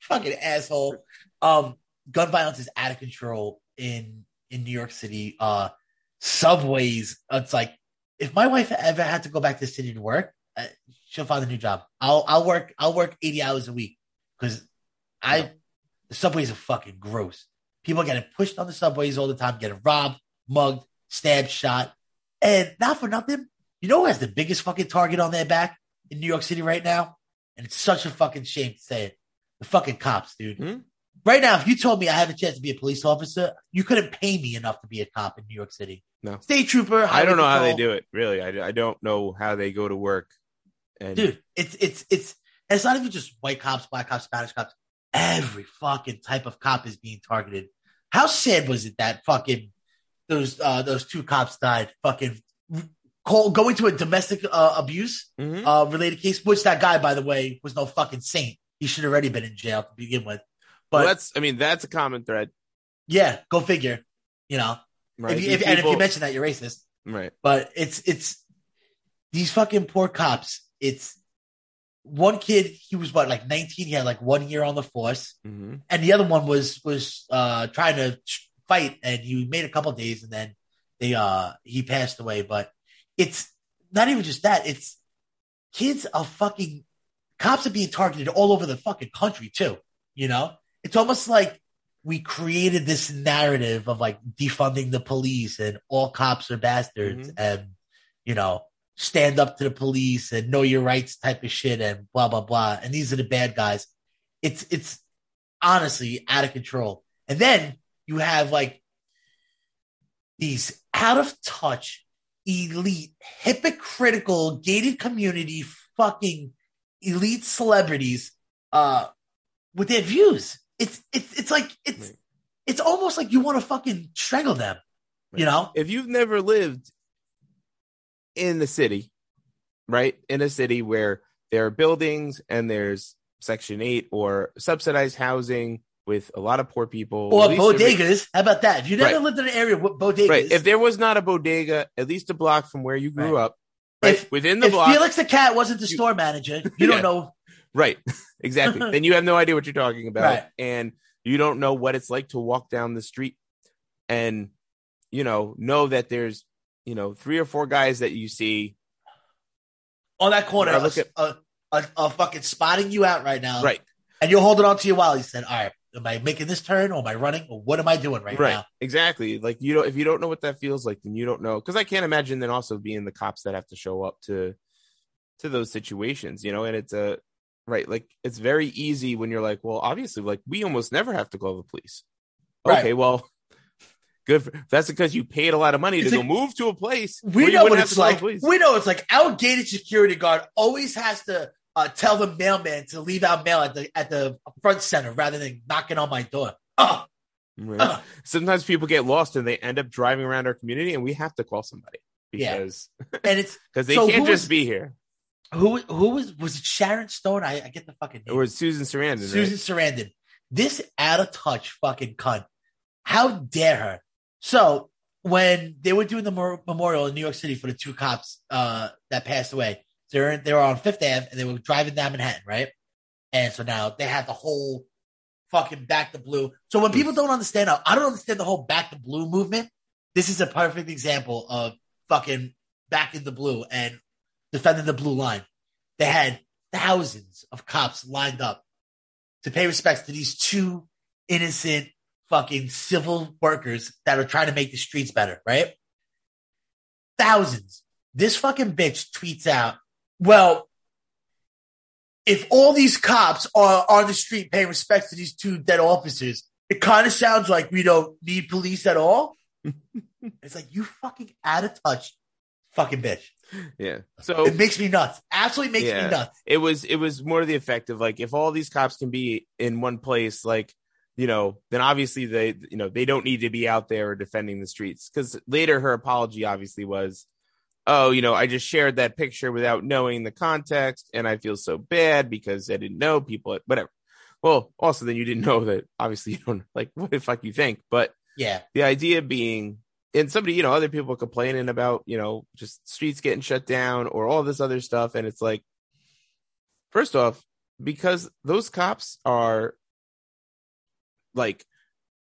Fucking asshole. Um, gun violence is out of control in in New York City. Uh, subways. It's like if my wife ever had to go back to the city to work, uh, she'll find a new job. I'll I'll work I'll work eighty hours a week because I the subways are fucking gross. People getting pushed on the subways all the time, getting robbed, mugged, stabbed, shot, and not for nothing. You know who has the biggest fucking target on their back in New York City right now? And it's such a fucking shame to say it. The fucking cops, dude. Hmm? right now, if you told me I have a chance to be a police officer, you couldn't pay me enough to be a cop in New York City. No. State trooper. I don't know how they do it. Really, I, I don't know how they go to work. And dude. It's it's it's it's not even just white cops, black cops, Spanish cops. Every fucking type of cop is being targeted. How sad was it that fucking those uh those two cops died? Fucking call, going to a domestic uh, abuse Mhm. uh related case, which that guy, by the way, was no fucking saint. He should have already been in jail to begin with. But well, that's I mean that's a common thread, yeah, go figure. You know, right? if you, if, and if you mention that, you're racist. right, But it's it's these fucking poor cops. It's one kid. He was what like 19. He had like one year on the force, hmm and the other one was was uh trying to fight, and he made a couple days, and then they uh he passed away. But it's not even just that. It's kids are fucking cops are being targeted all over the fucking country too. You know, it's almost like we created this narrative of like defunding the police and all cops are bastards Mhm. and you know stand up to the police and know your rights type of shit and blah blah blah. And these are the bad guys. It's it's honestly out of control. And then you have like these out of touch elite hypocritical gated community fucking elite celebrities uh with their views. It's it's it's like it's Right. it's almost like you want to fucking strangle them you know? If you've never lived in the city, right, in a city where there are buildings and there's Section Eight or subsidized housing with a lot of poor people, or bodegas how about that if you never Right. lived in an area with bodegas right? If there was not a bodega, at least a block from where you grew Right. up, right, If- within the if block, felix the cat wasn't the You- store manager you Yeah. don't know Right. Exactly. then you have no idea what you're talking about. And you don't know what it's like to walk down the street and, you know, know that there's, you know, three or four guys that you see. on that corner look at- a, a, a fucking spotting you out right now Right. and you're holding on to your wallet. He said, "All right, am I making this turn or am I running or what am I doing right, Right. now?" Exactly. Like you don't if you don't know what that feels like, then you don't know. Cause I can't imagine then also being the cops that have to show up to to those situations, you know, and it's a right, like it's very easy when you're like, well, obviously, like we almost never have to call the police. Right. Okay, well, good. For, that's because you paid a lot of money It's to like- go move to a place. We know what have it's like. We know it's like our gated security guard always has to uh, tell the mailman to leave out mail at the at the front center rather than knocking on my door. Oh, Right. ugh. Sometimes people get lost and they end up driving around our community, and we have to call somebody Yeah. because and it's because they So can't just was- be here. who who was was it Sharon Stone? I, I get the fucking name. Or Susan Sarandon. Susan Sarandon. This out of touch fucking cunt. How dare her? So when they were doing the memorial in New York City for the two cops uh, that passed away, they were they were on Fifth Ave and they were driving down Manhattan, right? And so now they had the whole fucking back to blue. So when people don't understand, I don't understand the whole back to blue movement. This is a perfect example of fucking back in the blue and defending the blue line. They had thousands of cops lined up to pay respects to these two innocent fucking civil workers that are trying to make the streets better, right? Thousands. This fucking bitch tweets out, well, if all these cops are on the street paying respects to these two dead officers, it kind of sounds like we don't need police at all. it's like you fucking out of touch, fucking bitch. Yeah. So It makes me nuts. Absolutely makes Yeah. me nuts. it was it was more the effect of like if all these cops can be in one place like you know then obviously they you know they don't need to be out there defending the streets because later her apology obviously was oh you know i just shared that picture without knowing the context and i feel so bad because i didn't know people whatever well also then you didn't know that obviously you don't like what the fuck you think but Yeah. the idea being and somebody you know other people complaining about you know just streets getting shut down or all this other stuff and it's like first off because those cops are like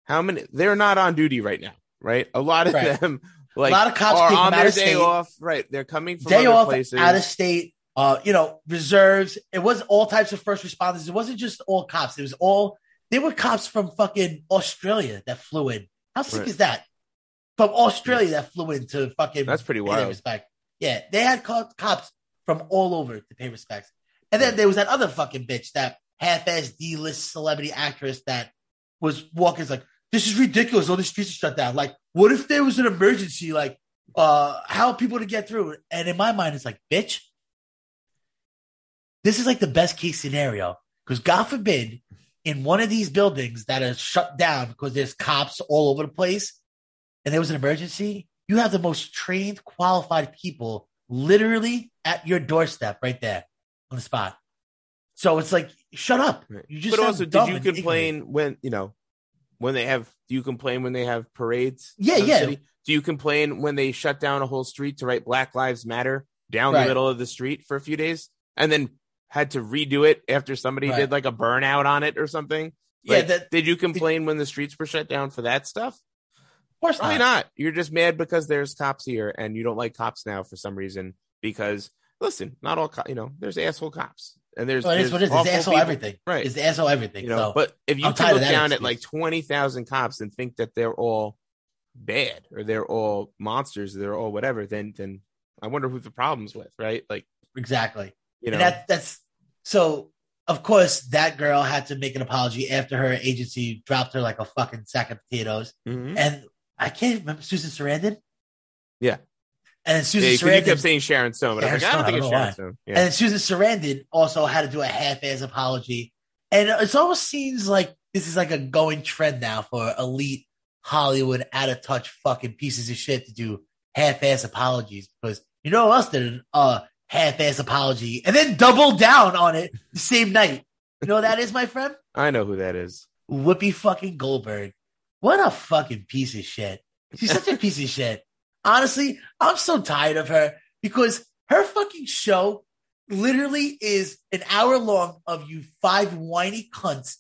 how many they're not on duty right now right? A lot of Right. them like a lot of cops are on their day state. off. Right. They're coming from day other off places. out of state uh you know reserves. It was all types of first responders. It wasn't just all cops. It was all they were cops from fucking australia that flew in. How sick Right. is that? From australia that flew in to fucking That's pretty pay wild. respect. Yeah they had co- cops from all over to pay respects. And then there was that other fucking bitch that half-ass d-list celebrity actress that was walking. It's like this is ridiculous. All these streets are shut down. Like, what if there was an emergency? Like, uh, how people to get through? And in my mind, it's like, bitch, this is like the best case scenario because God forbid, in one of these buildings that are shut down because there's cops all over the place, and there was an emergency, you have the most trained, qualified people literally at your doorstep right there on the spot. So it's like, shut up. You just but also, did you complain ignorant. when you know when they have? Do you complain when they have parades? Yeah, yeah. Do you complain when they shut down a whole street to write Black Lives Matter down Right. the middle of the street for a few days, and then had to redo it after somebody Right. did like a burnout on it or something? Yeah, that- did you complain when the streets were shut down for that stuff? Of course Probably not. not. You're just mad because there's cops here and you don't like cops now for some reason. Because listen, not all you know, there's asshole cops and there's, Well, there's what it is. It's asshole people. everything. Right. It's asshole everything. You know, so, but if you I'm can tired of look down at excuse. like twenty thousand cops and think that they're all bad or they're all monsters, or they're all whatever, then then I wonder who the problem's with, right? Like exactly. you know, And that that's so. Of course, that girl had to make an apology after her agency dropped her like a fucking sack of potatoes. Mhm. And I can't remember Susan Sarandon. Yeah. And then yeah, Susan 'cause you kept saying Sharon Stone, but I was like, I don't think Stone, I it's Sharon Stone. Yeah. And then Susan Sarandon also had to do a half-ass apology. And it almost seems like this is like a going trend now for elite Hollywood out of touch fucking pieces of shit to do half-ass apologies because you know who else did a uh, half-ass apology and then doubled down on it the same night. You know that is, my friend? I know who that is. Whoopi fucking Goldberg. What a fucking piece of shit. She's such a piece of shit. Honestly, I'm so tired of her because her fucking show literally is an hour long of you five whiny cunts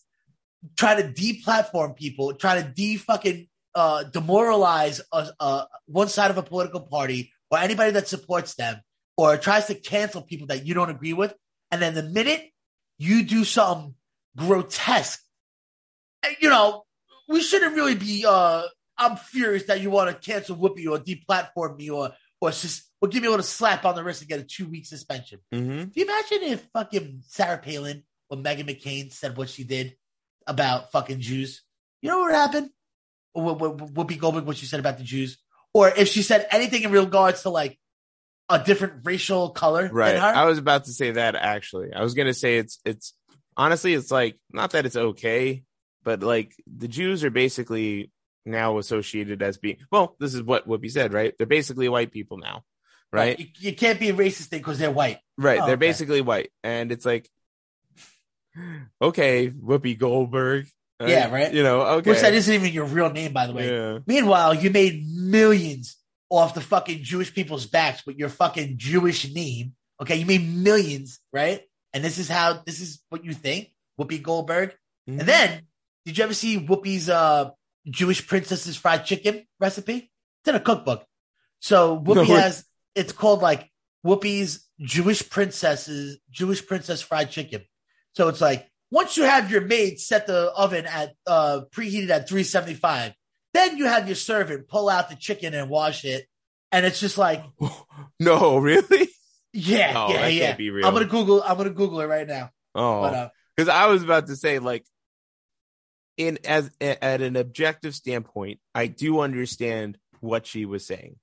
try to deplatform people, try to de fucking uh, demoralize a, uh, one side of a political party or anybody that supports them or tries to cancel people that you don't agree with. And then the minute you do something grotesque, eh, you know, we shouldn't really be. Uh, I'm furious that you want to cancel Whoopi or deplatform me or or just or give me a little slap on the wrist and get a two week suspension. Mm-hmm. Do you imagine if fucking Sarah Palin or Meghan McCain said what she did about fucking Jews? You know what would happen? Or what, what, Whoopi Goldberg, what she said about the Jews? Or if she said anything in regards to like a different racial color Right. I was about to say that actually. I was gonna say it's it's honestly it's like not that it's okay, but like the Jews are basically now associated as being well, this is what Whoopi said, right? They're basically white people now. Right? You, you can't be a racist thing because they're white. Right. Oh, They're okay. basically white. And it's like okay, Whoopi Goldberg. uh, Yeah, right. You know, okay. Which that isn't even your real name, by the way. yeah. Meanwhile, you made millions off the fucking Jewish people's backs with your fucking Jewish name. Okay, you made millions, right? And this is how this is what you think, Whoopi Goldberg. Mhm. And then, did you ever see Whoopi's uh, Jewish princess's fried chicken recipe? It's in a cookbook. So Whoopi No. has it's called like Whoopi's Jewish princesses Jewish princess fried chicken. So it's like once you have your maid set the oven at uh, preheated at 375, then you have your servant pull out the chicken and wash it, and it's just like No, really? yeah, Oh, yeah, that yeah. can't be real. I'm gonna Google. I'm gonna Google it right now. Oh. But uh, because I was about to say like in as at an objective standpoint, I do understand what she was saying.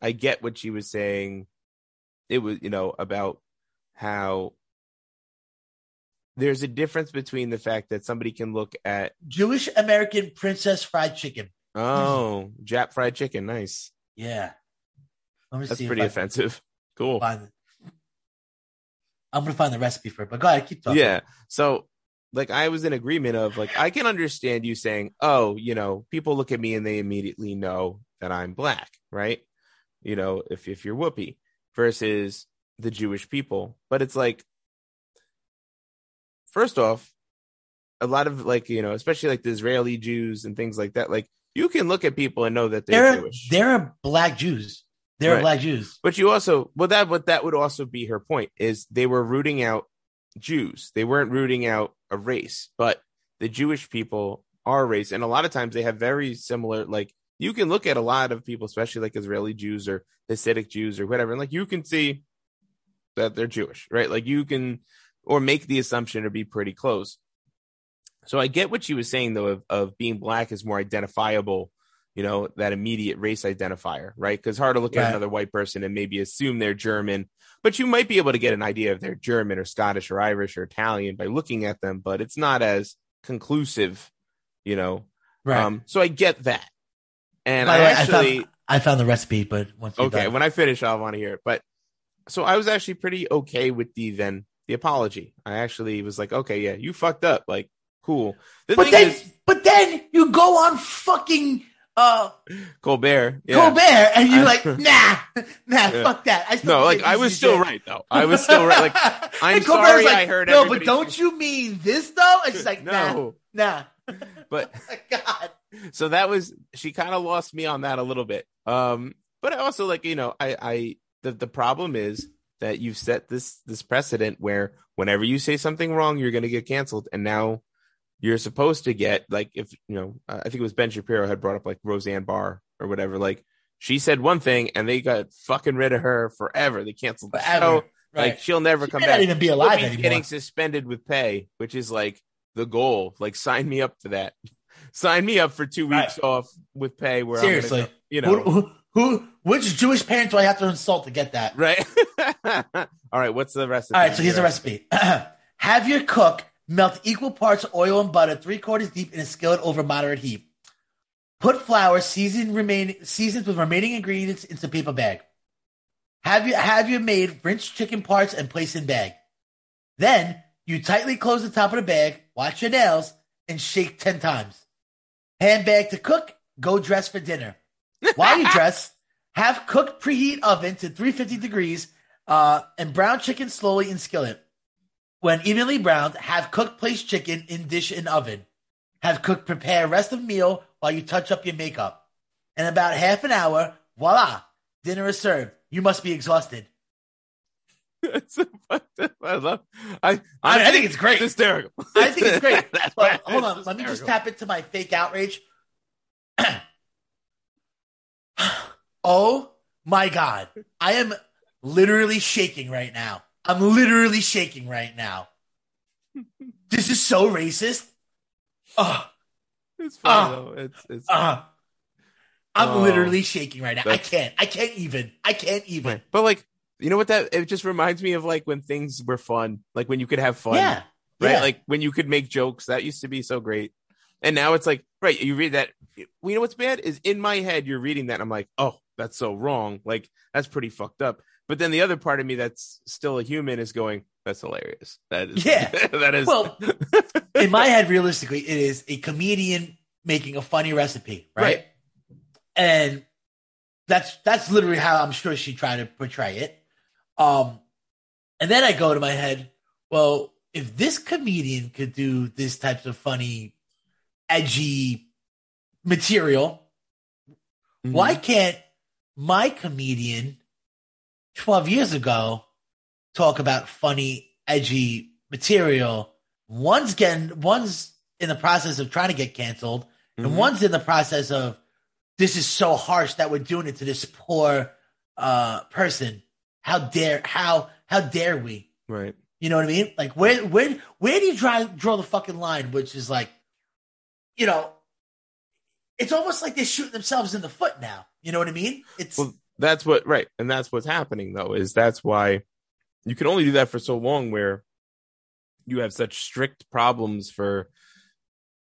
I get what she was saying. It was you know about how there's a difference between the fact that somebody can look at Jewish American princess fried chicken. oh Jap fried chicken, nice. Yeah, let me That's pretty offensive. Cool. can Find it. I'm gonna find the recipe for it, but go ahead, keep talking. Yeah. So like I was in agreement of like I can understand you saying, "Oh, you know, people look at me and they immediately know that I'm black," right? You know, if if you're Whoopi versus the Jewish people. But it's like first off, a lot of like, you know, especially like the Israeli Jews and things like that, like you can look at people and know that they're, They're Jewish. they're a black Jews. They're Right. black Jews. But you also, well, that what that would also be her point is they were rooting out Jews. They weren't rooting out a race, but the Jewish people are a race, and a lot of times they have very similar. Like you can look at a lot of people, especially like Israeli Jews or Hasidic Jews or whatever, and like you can see that they're Jewish, right? Like you can or make the assumption or be pretty close. So I get what she was saying though of, of being black is more identifiable, you know, that immediate race identifier, right? Because hard to look Right. at another white person and maybe assume they're German, but you might be able to get an idea if they're German or Scottish or Irish or Italian by looking at them, but it's not as conclusive, you know. Right. Um, so I get that. And I actually I found, I found the recipe, but once okay done. when i finish i'll want to hear it but so i was actually pretty okay with the then the apology i actually was like okay yeah you fucked up like cool the but then, is but then you go on fucking uh colbert yeah. Colbert, and you're like, nah, nah, Yeah. fuck that. I still no like i was still shit. right though i was still right like I'm sorry like, I heard No, but don't you mean this though? And she's like, nah, no nah. but God. so that was she kind of lost me on that a little bit um but i also like you know i i the, the problem is that you've set this this precedent where whenever you say something wrong you're going to get canceled and now you're supposed to get like if you know i think it was ben shapiro had brought up like roseanne barr or whatever like she said one thing and they got fucking rid of her forever they canceled the Forever. show Right. like she'll never She come back even be alive anymore. getting suspended with pay which is like the goal like sign me up for that sign me up for two weeks off with pay where Seriously. Go- you know Who, who, who, which Jewish parent do I have to insult to get that? right all right what's the recipe All right, so here's the recipe. have your cook melt equal parts oil and butter three quarters deep in a skillet over moderate heat. Put flour seasoned remain seasoned with remaining ingredients into a paper bag. Have you have you made rinsed chicken parts and place in bag. Then you tightly close the top of the bag, watch your nails, and shake ten times. Hand bag to cook. Go dress for dinner. While you dress, have cooked preheat oven to 350 degrees uh, and brown chicken slowly in skillet. When evenly browned, have cooked place chicken in dish in oven. Have cooked prepare rest of meal while you touch up your makeup. In about half an hour, voila, dinner is served. You must be exhausted. So. I love. I I, I think it's great. hysterical. I think it's great. That's But why hold on, let me just tap into my fake outrage. oh my god, I am literally shaking right now. I'm literally shaking right now. This is so racist. Oh, It's funny Ah. though. It's it's uh, I'm Oh. literally shaking right now. I can't. I can't even. I can't even. Right. But like, you know what that it just reminds me of like when things were fun, like when you could have fun, Yeah. right? Yeah. Like when you could make jokes. That used to be so great. And now it's like, right, you read that. You know what's bad is in my head, you're reading that. And I'm like, oh, that's so wrong. Like that's pretty fucked up. But then the other part of me that's still a human is going, that's hilarious. That is, Yeah. that is. Well, in my head, realistically, it is a comedian making a funny recipe, right? Right. And that's that's literally how I'm sure she tried to portray it. Um, and then I go to my head, well, if this comedian could do this types of funny, edgy material, Mhm. why can't my comedian 12 years ago talk about funny, edgy material? One's getting, one's in the process of trying to get canceled, and one's in the process of this is so harsh that we're doing it to this poor uh, person. How dare, how, how dare we? right. You know what I mean? Like where where where do you draw draw the fucking line? Which is like, you know, it's almost like they're shooting themselves in the foot now. You know what I mean? It's Well, that's what right, and that's what's happening though. Is that's why you can only do that for so long, where you have such strict problems for,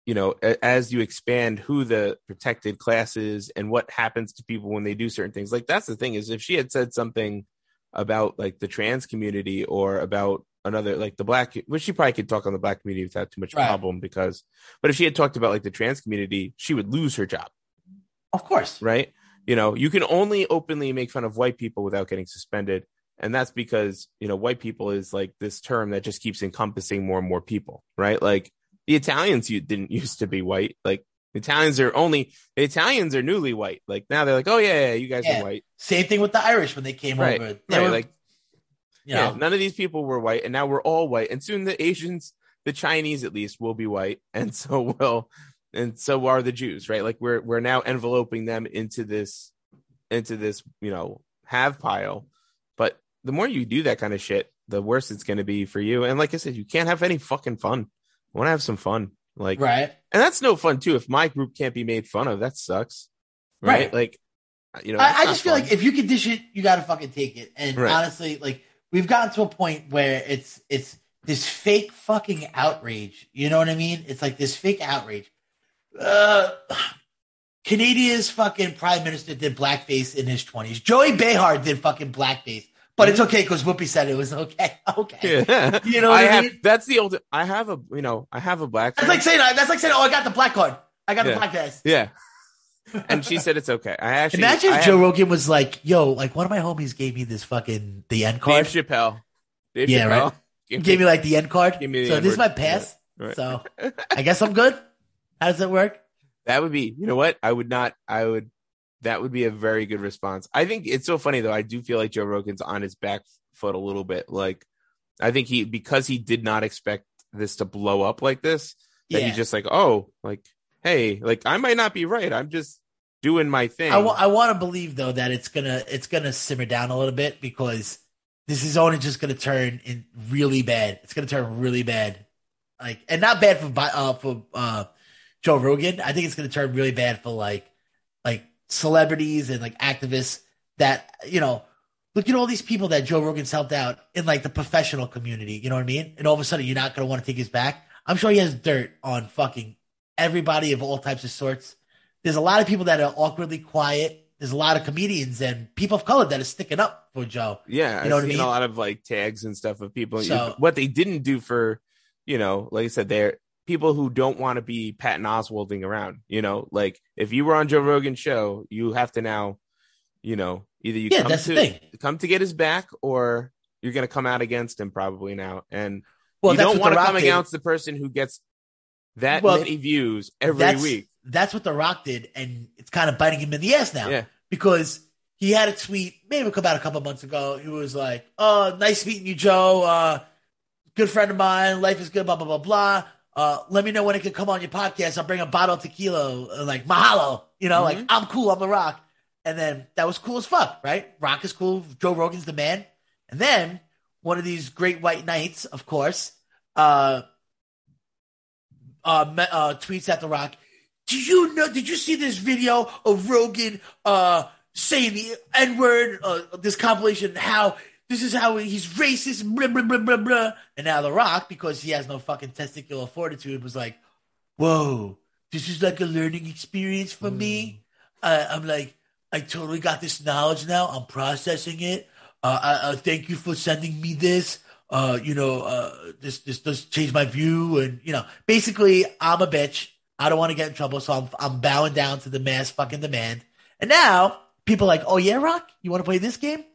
you know, a- as you expand who the protected class is and what happens to people when they do certain things. Like that's the thing is, if she had said something about like the trans community or about another like the black which she probably could talk on the black community without too much Right. problem because but if she had talked about like the trans community she would lose her job of course. right? You know, you can only openly make fun of white people without getting suspended. And that's because, you know, white people is like this term that just keeps encompassing more and more people, right? Like the Italians you didn't used to be white. Like the Italians are only the Italians are newly white. Like now they're like, oh yeah, yeah you guys Yeah. are white. Same thing with the Irish when they came Right. over. They right. were, like you yeah, know, none of these people were white, and now we're all white. And soon the Asians, the Chinese at least, will be white, and so will, and so are the Jews, right? Like we're we're now enveloping them into this, into this, you know, have pile. But the more you do that kind of shit, the worse it's going to be for you. And like I said, you can't have any fucking fun. I want to have some fun. Like, Right. and that's no fun too. If my group can't be made fun of, that sucks. Right? Right. Like, you know, I, I just feel fun. like if you can dish it, you gotta fucking take it. And Right. honestly, like we've gotten to a point where it's it's this fake fucking outrage. You know what I mean? It's like this fake outrage. Uh Canadia's fucking prime minister did blackface in his twenties. Joey Behar did fucking blackface. But it's okay because Whoopi said it was okay. Okay. yeah. You know what I I have mean? that's the old I have a you know, I have a black That's friend. like saying that's like saying, Oh, I got the black card. I got Yeah. the black pass. yeah. And she said it's okay. I actually Imagine I if have Joe Rogan was like, yo, like one of my homies gave me this fucking the end card. Dave Chappelle. Dave Yeah, Chappelle. right. Give gave me like the end card. Give me the so this is my pass. Yeah, right. So I guess I'm good. How does it work? That would be, you know what? I would not, I would, that would be a very good response. I think it's so funny though. I do feel like Joe Rogan's on his back foot a little bit. Like, I think he, because he did not expect this to blow up like this, that Yeah. he's just like, oh, like, hey, like, I might not be right. I'm just doing my thing. I want to believe though that it's gonna it's gonna simmer down a little bit because this is only just gonna turn in really bad. It's gonna turn really bad, like and not bad for uh, for uh, Joe Rogan. I think it's gonna turn really bad for like like celebrities and like activists that you know. Look at all these people that Joe Rogan's helped out in like the professional community. You know what I mean? And all of a sudden, you're not gonna want to take his back. I'm sure he has dirt on fucking everybody of all types of sorts there's a lot of people that are awkwardly quiet. There's a lot of comedians and people of color that are sticking up for Joe. yeah. you know I've what I mean? a lot of like tags and stuff of people. So- what they didn't do for, you know, like I said, they're people who don't want to be Patton Oswalding around, you know, like if you were on Joe Rogan's show, you have to now, you know, either you Yeah, come that's to the thing. come to get his back or you're going to come out against him probably now. And Well, you don't want to come did. against the person who gets that Well, many views every that's, week. That's what The Rock did, and it's kind of biting him in the ass now. Yeah. Because he had a tweet, maybe about a couple months ago. He was like, "Oh, nice meeting you, Joe. Uh, good friend of mine. Life is good. Blah blah blah blah. Uh, let me know when it can come on your podcast. I'll bring a bottle of tequila. Uh, Like mahalo. You know, like Mhm. I'm cool. I'm The Rock. And then that was cool as fuck, right? Rock is cool. Joe Rogan's the man. And then one of these great white knights, of course, uh, uh, uh, tweets at The Rock. Do you know? Did you see this video of Rogan uh, saying the N word? Uh, this compilation, how this is how he's racist, blah, blah, blah, blah, blah. And now The Rock, because he has no fucking testicular fortitude, was like, "Whoa, this is like a learning experience for me." Uh, I'm like, I totally got this knowledge now. I'm processing it. Uh, I, uh, thank you for sending me this. Uh, you know, uh, this this does change my view, and you know, basically, I'm a bitch. I don't want to get in trouble, so I'm I'm bowing down to the mass fucking demand. And now people are like, oh yeah, Rock, you want to play this game?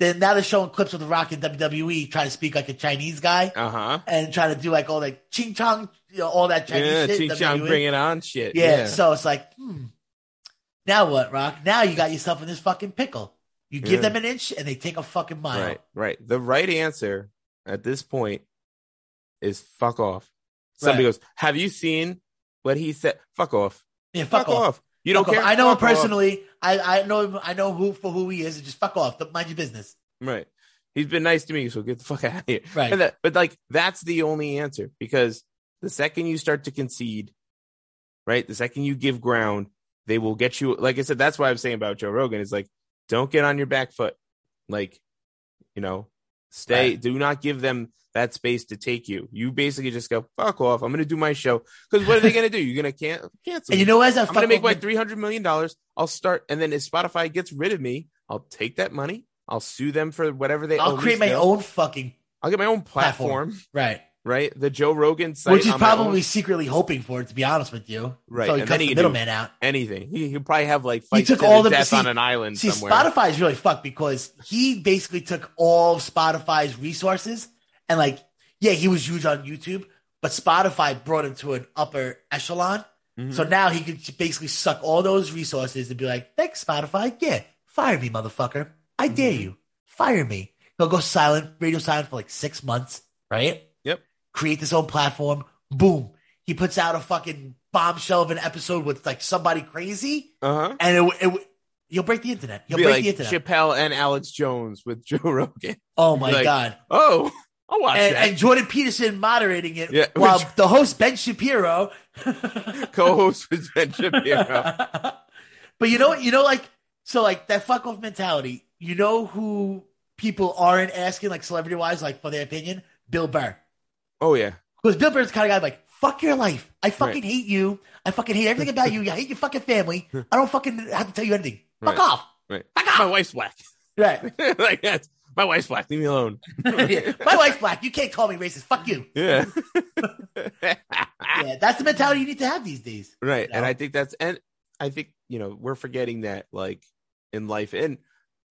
Then now they're showing clips of the Rock in WWE trying to speak like a Chinese guy Uh huh. and trying to do like all that ching chong, you know, all that Chinese Yeah, shit. Ching Chong, bring it on shit. Yeah, so it's like, hmm. Now what, Rock? Now you got yourself in this fucking pickle. You give Yeah. them an inch and they take a fucking mile. Right, right. The right answer at this point is fuck off. Somebody Right. goes, Have you seen what he said? Fuck off. Yeah, fuck, Fuck, off. off. You don't Fuck care. off. I know him personally. I, I know him. I know who for who he is. Just fuck off. Don't mind your business. Right. He's been nice to me, so get the fuck out of here. Right. That, but like that's the only answer because the second you start to concede, right? The second you give ground, they will get you. Like I said, that's why I'm saying about Joe Rogan is like, don't get on your back foot. Like, you know, stay. Right. Do not give them that space to take you. You basically just go fuck off. I'm going to do my show because what are they going to do? You're going to can cancel. And you know, as I'm going to make my three hundred million dollars. I'll start, and then if Spotify gets rid of me, I'll take that money. I'll sue them for whatever they. I'll create my own fucking I'll get my own platform. platform, right, right? The Joe Rogan site, which is probably secretly hoping for it. To be honest with you, Right, So he and cuts the middleman out. anything. He he'll probably have like He took to all the death see- on an island See, somewhere. Spotify is really fucked because he basically took all of Spotify's resources and like, yeah, he was huge on YouTube, but Spotify brought him to an upper echelon. Mhm. So now he could basically suck all those resources and be like, thanks, Spotify. Yeah, fire me, motherfucker. I dare Mhm. you. Fire me. He'll go silent, radio silent for like six months, right? Create this own platform. Boom. He puts out a fucking bombshell of an episode with like somebody crazy, uh-huh. and it, it, he'll break the internet. He'll Be break like the internet. Chappelle and Alex Jones with Joe Rogan. oh my like- god. Oh, I'll watch and, that. and Jordan Peterson moderating it Yeah, while which- the host Ben Shapiro. Co-host with Ben Shapiro. but you know what? You know, like so, like that fuck off mentality. You know who people aren't asking, like celebrity wise, like for their opinion? Bill Burr. Oh yeah, Because Bill Burr's the kind of guy like, fuck your life. I fucking Right. hate you. I fucking hate everything about you. I hate your fucking family. I don't fucking have to tell you anything. Fuck Right. off. right. Fuck off. My wife's black. Right. like that's my wife's black. Leave me alone. Yeah. My wife's black. You can't call me racist. Fuck you. Yeah. Yeah, that's the mentality you need to have these days. right You and i think that's and i think you know we're forgetting that like in life and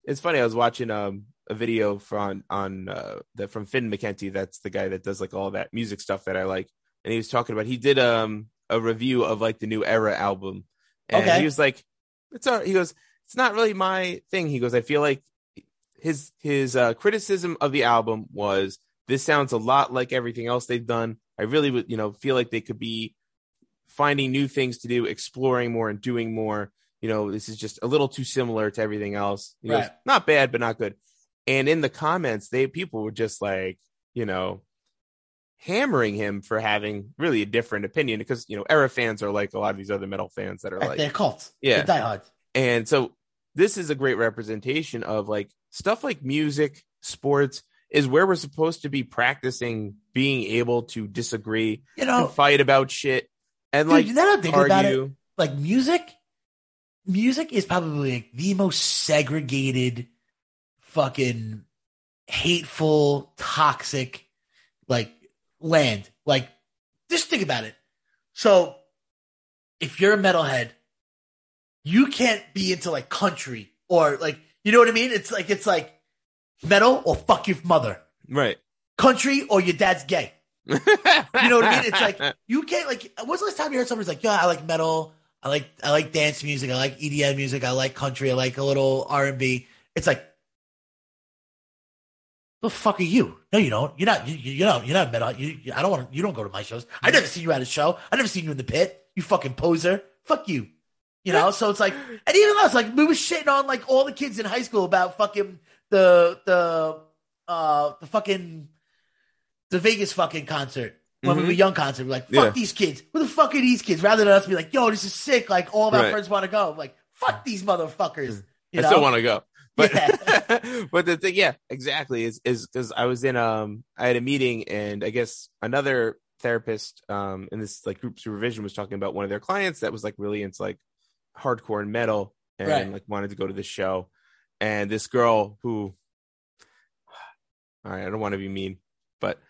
it's funny i was watching um a video from on uh that from finn mckenty that's the guy that does like all that music stuff that i like and he was talking about he did um a review of like the new era album and Okay. he was like it's all he goes it's not really my thing he goes i feel like his his uh criticism of the album was this sounds a lot like everything else they've done i really would you know feel like they could be finding new things to do, exploring more and doing more. You know, this is just a little too similar to everything else. He goes, Right. not bad, but not good. And in the comments, they people were just like, you know, hammering him for having really a different opinion because you know, era fans are like a lot of these other metal fans that are Right, like, They're cults. Yeah. They're diehards. and so this is a great representation of like stuff like music, sports is where we're supposed to be practicing being able to disagree You know, fight about shit and dude, like you know think about it? argue. Like music, music is probably like the most segregated, fucking hateful, toxic, like land. Like, just think about it. So, if you're a metalhead, you can't be into like country or like, you know what I mean? It's like, it's like metal or fuck your mother, Right. country or your dad's gay. you know what I mean? It's like you can't like. When's the last time you heard somebody's like, "Yeah, I like metal. I like I like dance music. I like EDM music. I like country. I like a little R and B." It's like, the fuck are you? No, you don't. You're not. You, you know you're not metal. You, you- I don't want. You don't go to my shows. I never seen you at a show. I never seen you in the pit. You fucking poser. Fuck you. You know. So it's like, and even us, like we were shitting on like all the kids in high school about fucking the the uh the fucking the Vegas fucking concert when we Mhm. were young concert. We're like, fuck Yeah. these kids. Who the fuck are these kids? Rather than us be like, yo, this is sick. Like all of our Right. friends want to go. I'm like, fuck these motherfuckers. You I know? still want to go. But Yeah. but the thing, yeah, exactly, is is because I was in um I had a meeting and I guess another therapist um in this like group supervision was talking about one of their clients that was like really into like hardcore and metal and Right. like wanted to go to the show. And this girl who all right, I don't want to be mean, but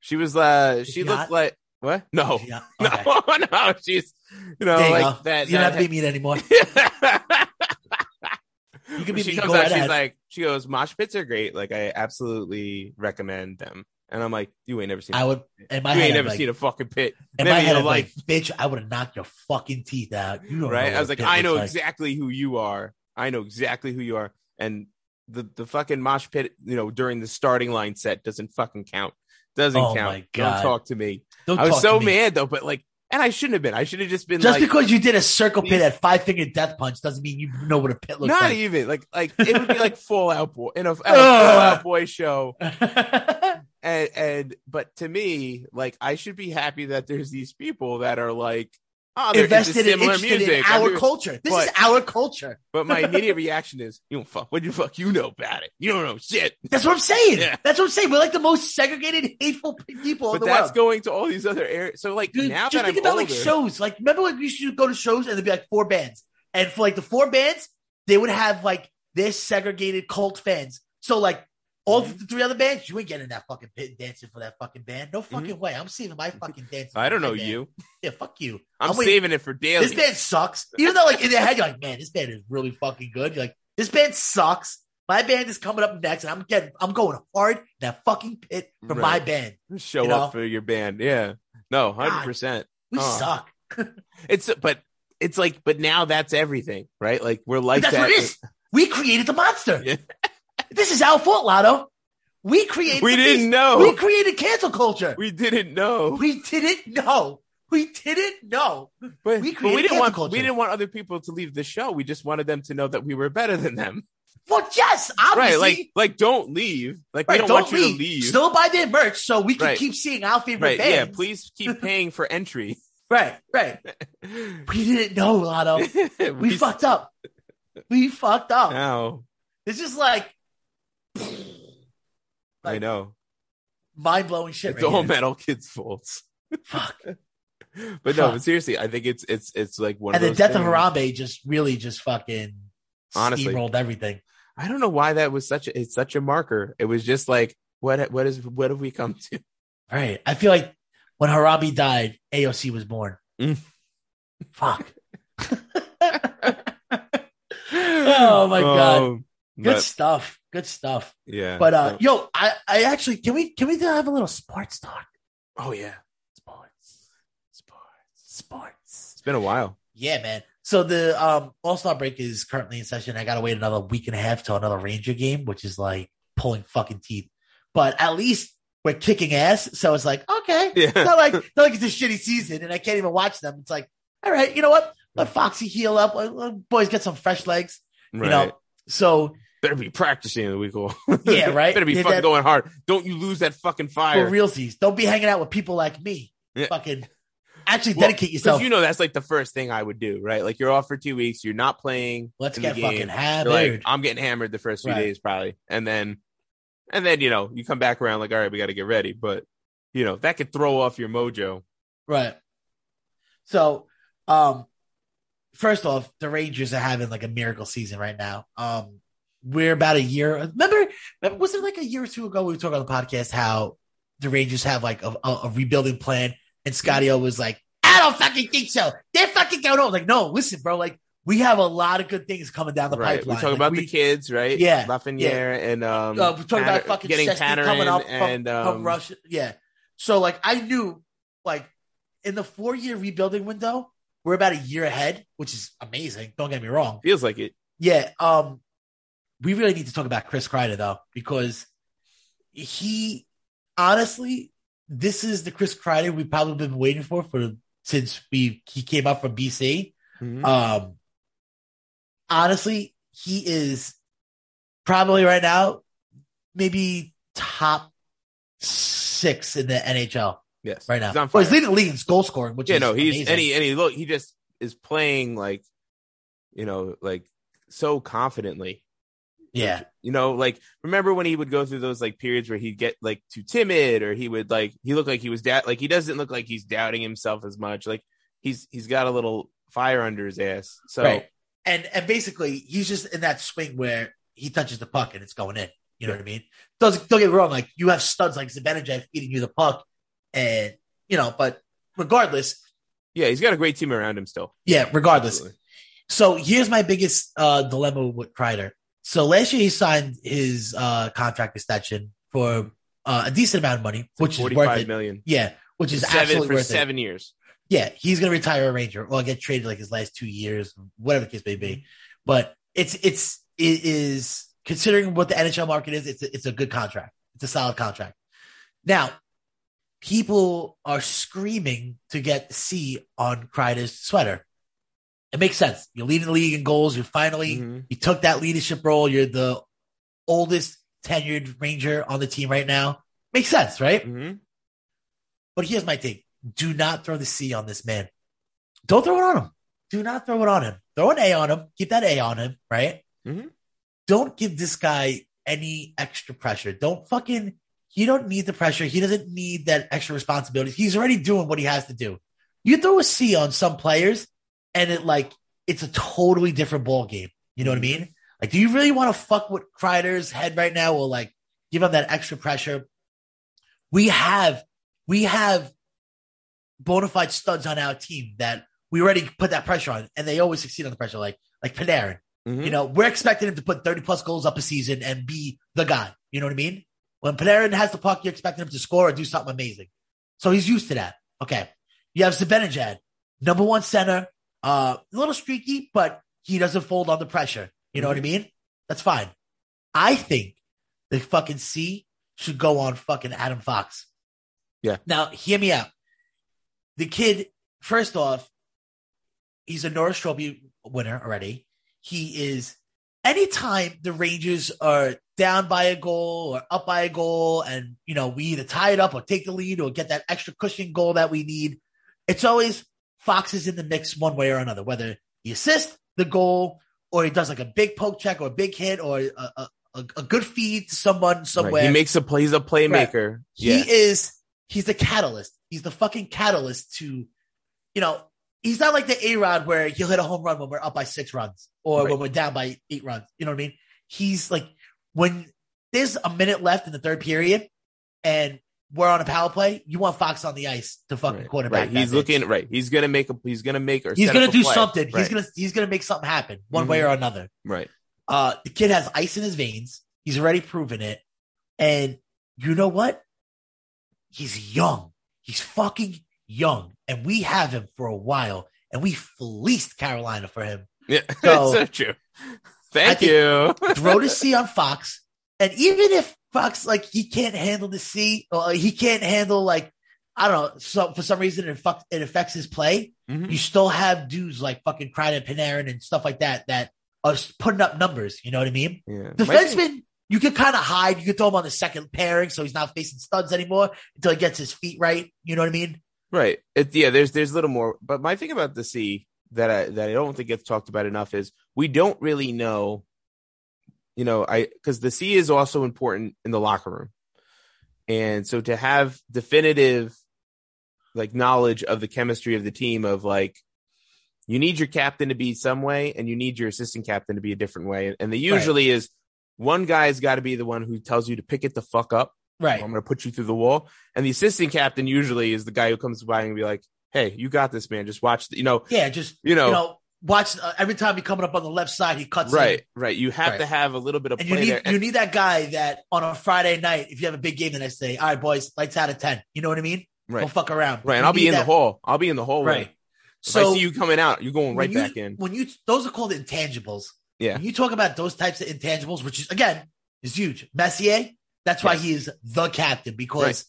she was uh she she looked hot? like what? No. Yeah, No, no, she's you know you like go. that. You don't have to be mean anymore. You can be she comes out, she's like, she goes, mosh pits are great. Like, I absolutely recommend them. And I'm like, you ain't never seen. I would. In my you head, ain't never like, seen a fucking pit, in never my head, I'm like, bitch, I would have knocked your fucking teeth out. You right? I was like, I know looks like. exactly who you are. I know exactly who you are. And the the fucking mosh pit, you know, during the starting line set doesn't fucking count. Doesn't Oh count. Don't talk to me. Don't I was so mad though, but like, and I shouldn't have been. I should have just been Just like, because you did a circle pit at five finger death punch doesn't mean you know what a pit looks not like. Not even like like it would be like Fall Out Boy in a, a Fall Out Boy show. and and but to me like i should be happy that there's these people that are like oh Invested into and similar interested music in I our mean, culture. This but- is our culture. but my immediate reaction is you don't fuck what the fuck you know about it you don't know shit That's what I'm saying. Yeah. That's what I'm saying. We're like the most segregated, hateful people but in the that's world. going to all these other areas so like Dude, now just that think i'm about older like shows. Like remember when we used to go to shows and there'd be like four bands, and for like the four bands, they would have like their segregated cult fans. So like all Mm-hmm. the three other bands, you ain't getting that fucking pit dancing for that fucking band. No fucking way. I'm saving my fucking dance. Mm-hmm. i don't know band. you Yeah, fuck you. i'm, I'm waiting- saving it for daily This band sucks. Even though like in their head you're like, man, this band is really fucking good. You're like, this band sucks. My band is coming up next, and I'm getting, I'm going hard in that fucking pit for my band. show you know? up for your band yeah no 100% We Oh. suck. it's but it's like but now that's everything right like we're like But that's that what it is. We created the monster. Yeah. This is our fault, Lotto. We created. we didn't know We created cancel culture. we didn't know We didn't know. We didn't know. But We we, but we didn't cancel want culture. we didn't want other people to leave the show. We just wanted them to know that we were better than them. Well, yes, obviously. Right, like like don't leave. Like Right, we don't, want you to leave. Still buy their merch so we can Right. keep seeing our favorite right, bands. yeah. Please keep paying for entry. Right, right. We didn't know, Lotto. We fucked up. We fucked up. Now It's just like I know mind blowing shit. it's right all here. metal kids' faults. Fuck. But no, Fuck. but seriously, I think it's it's it's like one And of the death things. of Harambe just really just fucking Honestly. rolled everything. I don't know why that was such a it's such a marker. It was just like what what is what have we come to? Right. I feel like when Harambe died, AOC was born. Mm. Fuck. Oh, my God. Um, Good but, stuff. Good stuff. yeah. But uh yo, I I actually can we can we have a little sports talk? oh yeah, Sports. sports. Sports. It's been a while. Yeah, man. So the um All Star break is currently in session. I gotta wait another week and a half till another Ranger game, which is like pulling fucking teeth. But at least we're kicking ass. So it's like, okay. Yeah. It's not like not like it's a shitty season and I can't even watch them. It's like, all right, you know what? Let Foxy heal up. Let- let boys get some fresh legs. Right. You know. So Better be practicing in the week. off. Yeah, right? Better be Yeah, fucking that- going hard. Don't you lose that fucking fire. for realsies, don't be hanging out with people like me. Yeah. Fucking actually Well, dedicate yourself. you know that's like the first thing I would do, right? Like you're off for two weeks, you're not playing. Let's get fucking hammered. like, I'm getting hammered the first few Right. days probably, and then, and then you know you come back around like, all right, we got to get ready, but you know that could throw off your mojo. Right. So, um, first off, the Rangers are having like a miracle season right now. Um, we're about a year. Remember, remember was it like a year or two ago we were talking on the podcast how the Rangers have like a, a, a rebuilding plan, and Scotty O was like, "I don't fucking think so. They're fucking going on." Like, no, listen, bro. Like, we have a lot of good things coming down the right? pipeline. We talk Like, about we- the kids, right? Yeah, Lafreniere and um, uh, we're talking about fucking getting Panarin coming up from, and from um, Russia. Yeah. So like I knew like in the four year rebuilding window, we're about a year ahead, which is amazing. Don't get me wrong. feels like it. Yeah. Um we really need to talk about Chris Kreider though, because he honestly, this is the Chris Kreider we've probably been waiting for for since we he came up from BC. Mhm. Um, honestly, he is probably right now maybe top six in the NHL yes, right now. He's on well, he's leading the league in goal scoring, which yeah, is no, he's amazing. and he and he look, he just is playing like, you know, like so confidently. Yeah, You know, like remember when he would go through those like periods where he'd get like too timid or he would like he looked like he was doubt like he doesn't look like he's doubting himself as much. Like he's he's got a little fire under his ass. So right. And and basically, he's just in that swing where he touches the puck and it's going in. You know what I mean? Doesn't don't get me wrong. Like you have studs like Zibanejad feeding you the puck, and you know, but regardless, yeah, he's got a great team around him still. yeah, regardless, Absolutely. So here's my biggest uh, dilemma with Kreider. So last year he signed his uh, contract extension for uh, a decent amount of money, which is worth Forty-five it. million. Yeah, which is seven absolutely for worth seven years. Yeah, he's gonna retire a Ranger or get traded like his last two years, whatever the case may Mm-hmm. be. But it's it's it is considering what the NHL market is, it's a, it's a good contract. It's a solid contract. Now, people are screaming to get C on Kreider's sweater. It makes sense. You're leading the league in goals. You're finally Mhm. you took that leadership role. You're the oldest tenured Ranger on the team right now. Makes sense, right? Mhm. But here's my thing: do not throw the C on this man. Don't throw it on him. Do not throw it on him. Throw an A on him. Keep that A on him, right? Mhm. Don't give this guy any extra pressure. Don't fucking. He don't need the pressure. He doesn't need that extra responsibility. He's already doing what he has to do. You throw a C on some players, and it like it's a totally different ball game. You know what I mean? Like, do you really want to fuck with Kreider's head right now, or like give him that extra pressure? We have, we have bona fide studs on our team that we already put that pressure on, and they always succeed on the pressure. Like, like Panarin. Mhm. You know, we're expecting him to put 30 plus goals up a season and be the guy. You know what I mean? When Panarin has the puck, you're expecting him to score or do something amazing. So he's used to that. Okay. You have Zibanejad, number one center, uh, a little streaky, but he doesn't fold under pressure. You know what I mean? That's fine. I think the fucking C should go on fucking Adam Fox. Yeah. Now, hear me out. The kid, first off, he's a Norris Trophy winner already. He is anytime the Rangers are down by a goal or up by a goal, and you know we either tie it up or take the lead or get that extra cushion goal that we need, it's always Fox is in the mix one way or another. Whether he assists the goal or he does like a big poke check or a big hit or a, a, a, good feed to someone somewhere. Right. He makes a play. He's a playmaker. Right. He is. He's the catalyst. He's the fucking catalyst to, you know, he's not like the A Rod where he'll hit a home run when we're up by six runs or right. when we're down by eight runs. You know what I mean? He's like when there's a minute left in the third period and we're on a power play, you want Fox on the ice to fucking right. quarterback. Right. He's looking right. He's gonna make a. He's gonna make. Or he's gonna do play. something. Right. He's gonna. He's gonna make something happen one mm-hmm. way or another. Right. Uh, the kid has ice in his veins. He's already proven it, and you know what? He's young. He's fucking young, and we have him for a while, and we fleeced Carolina for him. Yeah, so, so true. Thank you. throw the C on Fox, and even if Fox like he can't handle the C, or he can't handle like I don't know. So for some reason, it fuck, it affects his play. Mm-hmm. You still have dudes like fucking Kreider, Panarin, and stuff like that that are putting up numbers. You know what I mean? Yeah. Defenseman, you can kind of hide. You can throw him on the second pairing, so he's not facing studs anymore until he gets his feet right. You know what I mean? Right. It, yeah. There's there's a little more, but my thing about the C that I that I don't think gets talked about enough is we don't really know you know, I because the C is also important in the locker room. And so to have definitive like knowledge of the chemistry of the team of like you need your captain to be some way and you need your assistant captain to be a different way. And the usually right. is one guy's got to be the one who tells you to pick it the fuck up. Right. I'm going to put you through the wall. And the assistant captain usually is the guy who comes by and be like, Hey, you got this, man. Just watch, the, you know, yeah, just, you know, you know watch uh, every time he coming up on the left side, he cuts right, in. right. You have right. to have a little bit of and you need there. you need that guy that on a Friday night, if you have a big game the next day, all right, boys, lights out of ten. You know what I mean? Right. Don't fuck around. Right, and I'll be in that. the hall. I'll be in the hallway. Right. If so I see you coming out, you're going right you, back in. When you those are called intangibles. Yeah. When you talk about those types of intangibles, which is again is huge. Messier, that's why yes. he is the captain because right.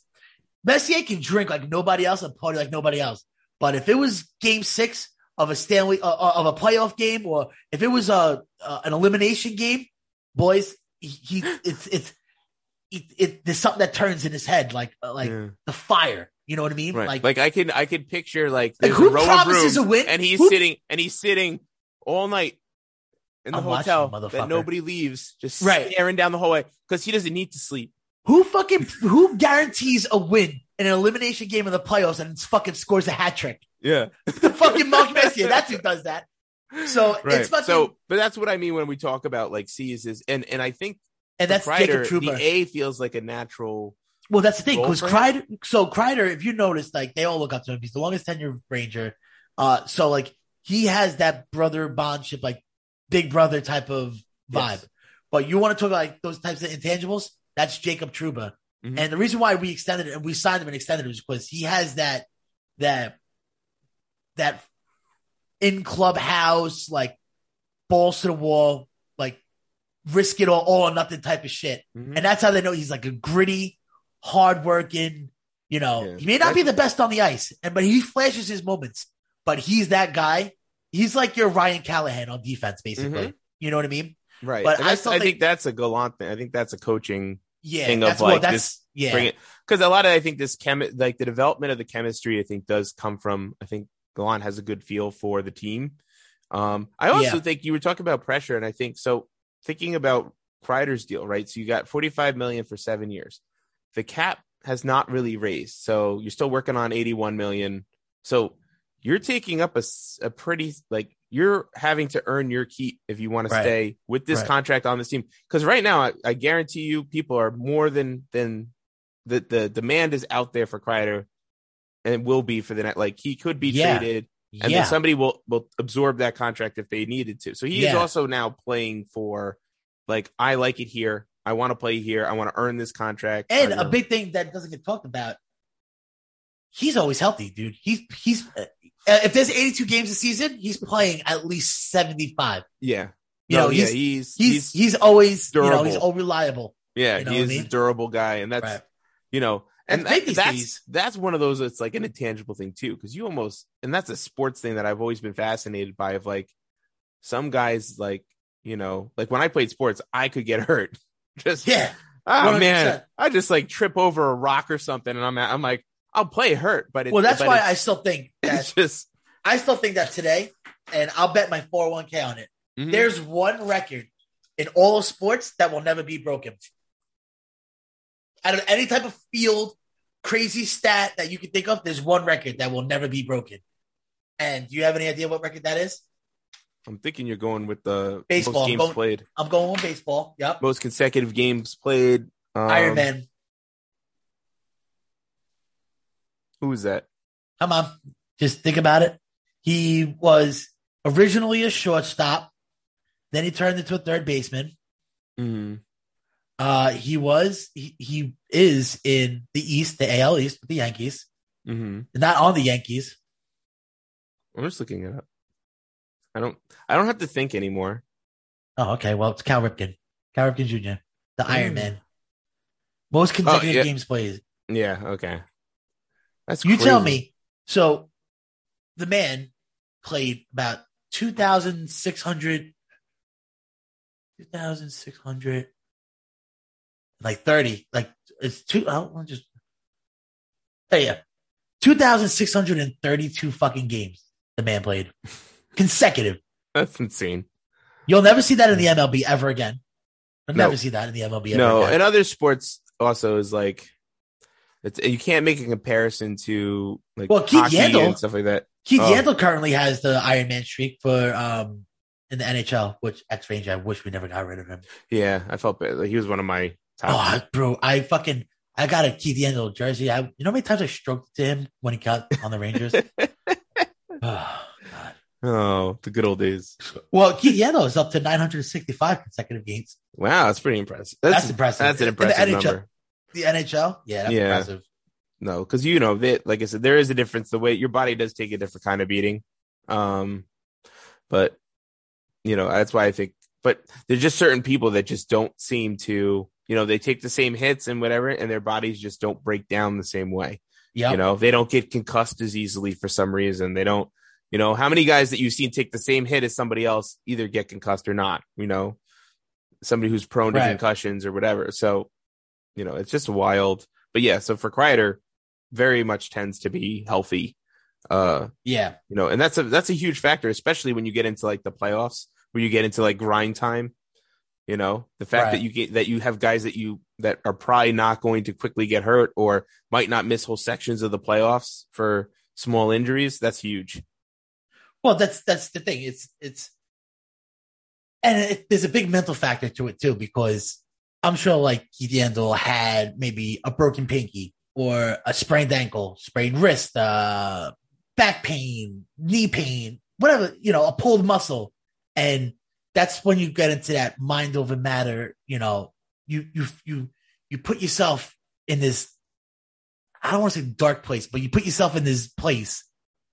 Messier can drink like nobody else and party like nobody else. But if it was game six of a Stanley uh, uh, of a playoff game, or if it was a uh, an elimination game, boys, he, he it's it's it, it, there's something that turns in his head like uh, like yeah. the fire. You know what I mean? Right. Like like I can I can picture like like who a row promises a win, and he's who, sitting and he's sitting all night in the I'm hotel watching, that nobody leaves, just right. staring down the hallway because he doesn't need to sleep. Who fucking who guarantees a win in an elimination game in the playoffs and it's fucking scores a hat trick? Yeah. the fucking Mark Messier. That's who does that. So right. it's fucking. So, but that's what I mean when we talk about like C's is, and and I think, and that's Kreider, Jacob Trouba. The A feels like a natural. Well, that's the thing because Kreider. So Kreider, if you notice, like they all look up to him. He's the longest tenure Ranger. Uh, so like he has that brother bondship, like big brother type of vibe. Yes. But you want to talk about like those types of intangibles? That's Jacob Trouba. Mm-hmm. And the reason why we extended it and we signed him and extended it was because he has that that that in clubhouse, like balls to the wall, like risk it all, all or nothing type of shit. Mm-hmm. And that's how they know he's like a gritty, hardworking, you know, yeah. he may not be the best on the ice, and but he flashes his moments. But he's that guy. He's like your Ryan Callahan on defense, basically. Mm-hmm. You know what I mean? Right. But I, I, think, think, that's a Gallant thing. I think that's a coaching yeah, thing of like well, this. Yeah. Bring it because a lot of I think this chem like the development of the chemistry I think does come from I think Gallant has a good feel for the team. Um, I also yeah. think you were talking about pressure, and I think so. Thinking about Kreider's deal, right? So you got 45 million for seven years. The cap has not really raised, so you're still working on 81 million. So you're taking up a, a pretty like you're having to earn your keep if you want to stay with this right. contract on this team. Because right now, I, I, guarantee you, people are more than than the the demand is out there for Kreider and will be for the net. Like he could be yeah. traded, and yeah. then somebody will will absorb that contract if they needed to. So he yeah. is also now playing for like I like it here. I want to play here. I want to earn this contract. And a big thing that doesn't get talked about, he's always healthy, dude. He's he's Uh, if there's 82 games a season, he's playing at least 75. Yeah. You no, know, yeah, he's, he's, he's he's always durable. You know, he's all reliable. Yeah, you know he is I mean? a durable guy, and that's right. you know, and that, that's days. that's one of those that's like an intangible thing too, because you almost and that's a sports thing that I've always been fascinated by. Of like some guys like you know, like when I played sports, I could get hurt. Just Yeah. oh 100%. man, I just like trip over a rock or something, and I'm I'm like I'll play hurt, but it, Well, that's but why it's, I still think it's that just I still think that today, and I'll bet my 401k on it. mhm. There's one record in all of sports that will never be broken. Out of any type of field, crazy stat that you can think of, there's one record that will never be broken. And do you have any idea what record that is? I'm thinking you're going with the Baseball, most I'm going- played, I'm going with baseball. Yep. most consecutive games played. Um, Iron Man. Who was that? Come on. Just think about it. He was originally a shortstop. Then he turned into a third baseman. Mm-hmm. Uh, he was, he, he is in the East, the AL East with the Yankees. Mm-hmm. Not on the Yankees. I'm just looking it up. I don't. I don't have to think anymore. Oh, okay. Well, it's Cal Ripken. Cal Ripken Jr., the Iron Mm. Man. Most consecutive yeah. games played. Yeah. Okay. That's You tell me. So the man played about 2,600, 2,600, like 30, like it's two, oh, I'll just, oh yeah, 2,632 fucking games the man played consecutive. That's insane. You'll never see that in the MLB ever again. No. never see that in the MLB ever No, again. and other sports also is like, it's you can't make a comparison to like Well, Keith hockey Yandle- and stuff like that. Keith Oh. Yandle currently has the Iron Man streak for um in the NHL, which X Range. I wish we never got rid of him. Yeah, I felt bad. Like, he was one of my top. Oh, I- bro, I fucking I got a Keith Yandle jersey. I you know how many times I stroked to him when he got on the Rangers. oh, oh, the good old days. Well, Keith Yandle is up to 965 consecutive games. Wow, that's pretty impressive. That's impressive. That's an impressive number. The NHL, yeah, that's Yeah. impressive. No, because you know that, like I said, there is a difference. The way your body does take a different kind of beating. Um, but you know that's why I think. But there's just certain people that just don't seem to, you know, they take the same hits and whatever, and their bodies just don't break down the same way. Yeah, You know, they don't get concussed as easily for some reason. They don't. You know, how many guys that you've seen take the same hit as somebody else either get concussed or not? You know, somebody who's prone to Right. concussions or whatever. So, you know, it's just wild. But yeah, so for Kreider, very much tends to be healthy. Uh, yeah, you know, and that's a that's a huge factor, especially when you get into like the playoffs, where you get into like grind time. You know, the fact Right. that you get that you have guys that you that are probably not going to quickly get hurt or might not miss whole sections of the playoffs for small injuries. That's huge. Well, that's that's the thing. It's it's, and it, there's a big mental factor to it too because I'm sure like Keith Yandle had maybe a broken pinky or a sprained ankle, sprained wrist, uh, back pain, knee pain, whatever you know, a pulled muscle, and that's when you get into that mind over matter. You know, you you you you put yourself in this. I don't want to say dark place, but you put yourself in this place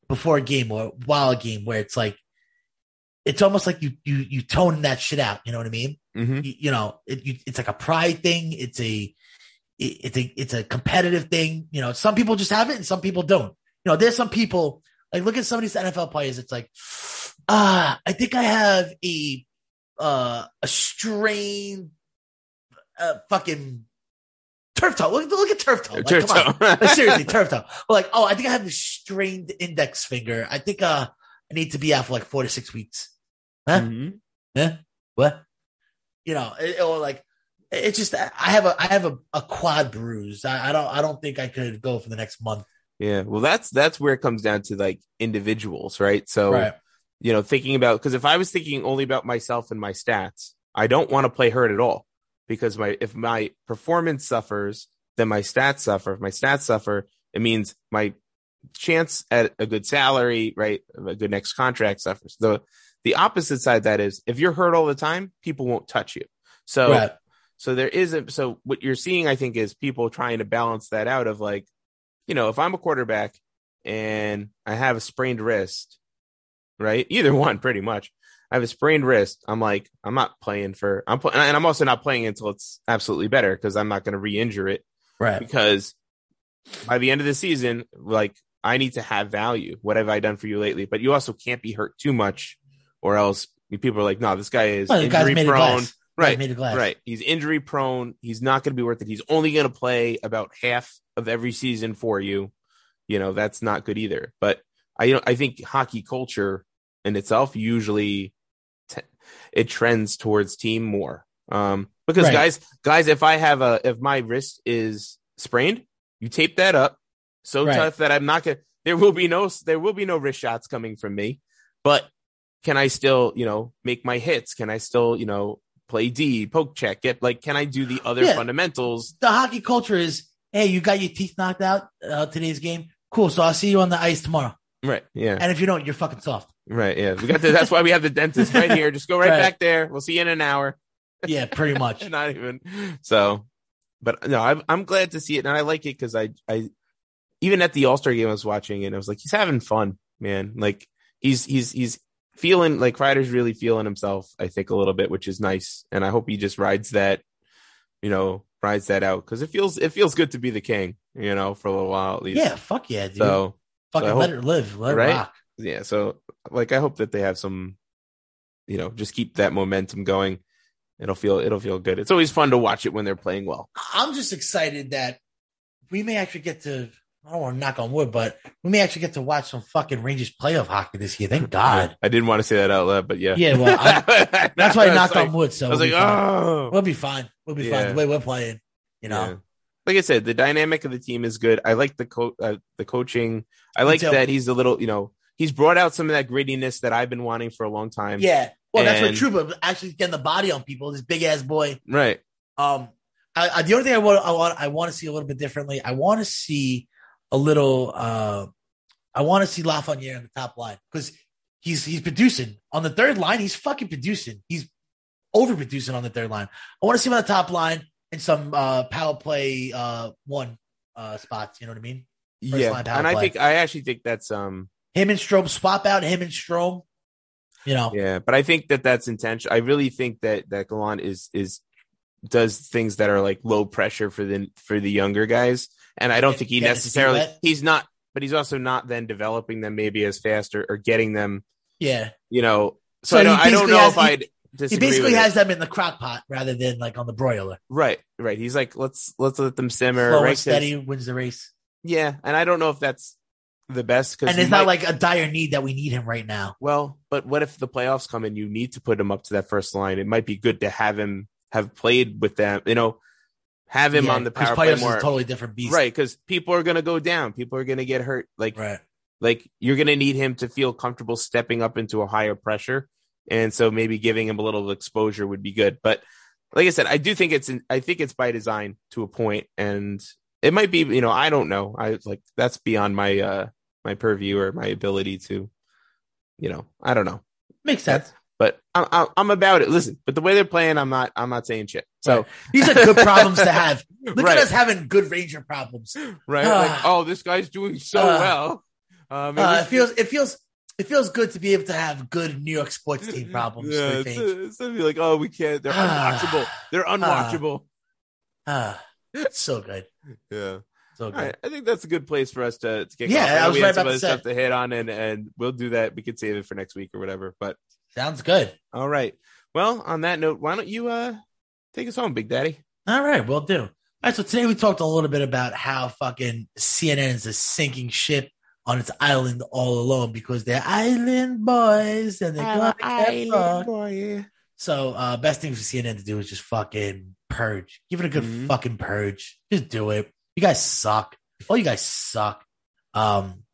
before a game or while a game where it's like it's almost like you you you tone that shit out. You know what I mean? Mm-hmm. You, you know, it, you, it's like a pride thing. It's a it, it's a it's a competitive thing. You know, some people just have it and some people don't. You know, there's some people like look at some of these NFL players. It's like, ah, I think I have a uh a strained uh fucking turf toe. Look, look at turf toe. Like, Turf toe. Like, seriously, turf toe. But like, oh, I think I have a strained index finger. I think uh I need to be out for like four to six weeks. Huh? Mhm. Yeah. What? You know, it, or like it's just I have a I have a, a quad bruise. I, I don't I don't think I could go for the next month. Yeah. Well, that's that's where it comes down to like individuals, right? So Right. you know, thinking about because if I was thinking only about myself and my stats, I don't want to play hurt at all because my if my performance suffers, then my stats suffer. If my stats suffer, it means my chance at a good salary, right, a good next contract suffers. The the opposite side of that is if you're hurt all the time, people won't touch you. So Right. so there isn't so what you're seeing, I think, is people trying to balance that out of like, you know, if I'm a quarterback and I have a sprained wrist, right? Either one, pretty much. I have a sprained wrist. I'm like, I'm not playing for. I'm pl- and I'm also not playing until it's absolutely better because I'm not going to re-injure it Right. because by the end of the season, like I need to have value. What have I done for you lately? But you also can't be hurt too much, or else People are like, no, this guy is Well, injury prone. Right, right. He's injury prone. He's not going to be worth it. He's only going to play about half of every season for you. You know, that's not good either. But I, you know, I think hockey culture in itself usually t- it trends towards team more. Um, because Right. guys, guys, if I have a, if my wrist is sprained, you tape that up so Right. tough that I'm not gonna. There will be no, there will be no wrist shots coming from me. But can I still, you know, make my hits? Can I still, you know, play D, poke check, get like, can I do the other Yeah. fundamentals? The hockey culture is, hey, you got your teeth knocked out uh, today's game. Cool. So I'll see you on the ice tomorrow. Right. Yeah. And if you don't, you're fucking soft. Right. Yeah. We got the, that's why we have the dentist right here. Just go right, Right. back there. We'll see you in an hour. Yeah, pretty much. Not even. So, but no, I'm, I'm glad to see it. And I like it because I, I, even at the All Star game, I was watching and I was like, he's having fun, man. Like he's, he's, he's feeling like Kreider's really feeling himself, I think a little bit, which is nice. And I hope he just rides that, you know, rides that out because it feels, it feels good to be the king, you know, for a little while at least. Yeah, fuck yeah, dude. So, fucking I let hope- it live. Let right? it rock. yeah so like i hope that they have some you know just keep that momentum going it'll feel it'll feel good it's always fun to watch it when they're playing well I'm just excited that we may actually get to. I don't want to knock on wood, but we may actually get to watch some fucking Rangers playoff hockey this year. Thank God. i didn't want to say that out loud but yeah Yeah, well, I- That's why I knocked like, on wood. So i was we'll like oh we'll be fine. We'll be Yeah. fine. The way we're playing, you know. Yeah. like i said the dynamic of the team is good i like the co- uh, the coaching i like too. that he's a little you know he's brought out some of that grittiness that i've been wanting for a long time Yeah. Well, that's what And- true, but actually getting the body on people, this big ass boy. right Um, I, I, the only thing I want, I want, I want to see a little bit differently. I want to see a little. uh I want to see Lafreniere on the top line because he's he's producing on the third line. He's fucking producing. He's overproducing on the third line. I want to see him on the top line in some uh power play uh one uh spots. You know what I mean? First yeah and i play. think i actually think that's um Him and Strome swap out him and Strome. You know, Yeah, but I think that that's intentional. I really think that that Gallant is is does things that are like low pressure for the for the younger guys, and I don't think he necessarily he's not, but he's also not then developing them maybe as fast or, or getting them, yeah. you know. So, So I don't, I don't know has- if I'd He basically with it. has them in the crock pot rather than like on the broiler. right, right. He's like let's let's let them simmer, Slow right? steady wins the race. Yeah, and I don't know if that's the best because And it's not like a dire need that we need him right now. Well, but what if the playoffs come and you need to put him up to that first line? It might be good to have him have played with them, you know, have him Yeah, on the power play more. a totally different beast. right, because people are gonna go down. People are gonna get hurt. Like Right. like you're gonna need him to feel comfortable stepping up into a higher pressure. And so maybe giving him a little exposure would be good. But like I said, I do think it's in, I think it's by design to a point, and it might be, you know, I don't know. I like that's beyond my uh my purview or my ability to, you know, I don't know Makes sense. But I'm, I'm about it. Listen, but the way they're playing, I'm not I'm not saying shit. So These are good problems to have. Look right, at us having good Ranger problems. right. Ah. like, oh, this guy's doing so Ah. well. Um, Uh, it feels it feels it feels good to be able to have good New York sports team problems. Yeah, I it's, think. it's gonna be like, oh, we can't. They're Ah. unwatchable. They're unwatchable. Ah, so good, yeah. so good. right. I think that's a good place for us to, to kick Yeah, off. I was we right had some about other to stuff to hit on, and and we'll do that. We could save it for next week or whatever. But Sounds good. all right. Well, on that note, why don't you uh take us home, Big Daddy? All right, we'll do. All right, so today we talked a little bit about how fucking CNN is a sinking ship on its island all alone because they're island boys and they're gonna boy. So, uh, best thing for CNN to do is just fucking purge. Give it a good Mhm. fucking purge. Just do it. You guys suck. All you guys suck. Um,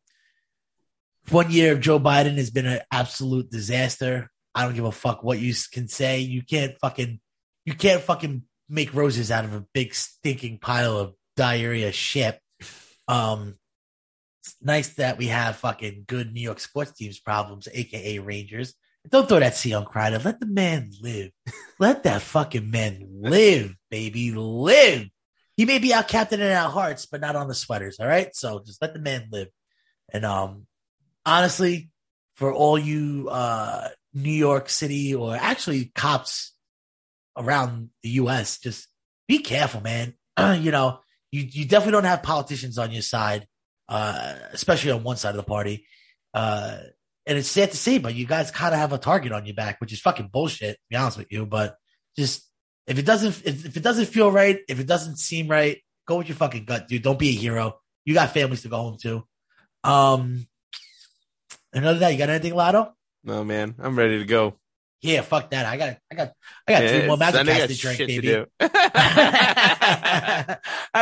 one year of Joe Biden has been an absolute disaster. I don't give a fuck what you can say. You can't fucking, you can't fucking make roses out of a big stinking pile of diarrhea shit. Um, it's nice that we have fucking good New York sports teams problems, aka Rangers. Don't throw that C on Kreider. Let the man live. Let that fucking man live, baby. Live. He may be our captain in our hearts, but not on the sweaters. All right. So just let the man live. And um, honestly, for all you uh New York City or actually cops around the U.S., just be careful, man. you know, you you definitely don't have politicians on your side, uh, especially on one side of the party. Uh, and it's sad to say, but you guys kind of have a target on your back, which is fucking bullshit. To be honest with you, but just if it doesn't if, if it doesn't feel right, if it doesn't seem right, go with your fucking gut, dude. Don't be a hero. You got families to go home to. Um, another that you got anything, Lotto? No, man, I'm ready to go. Yeah, fuck that. I got, I got, I got three more magic Sunday to drink, baby. do. All right,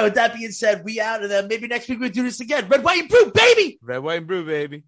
with that being said, we out of there. Maybe next week we'll do this again. Red, white, and blue, baby. Red, white, and blue, baby.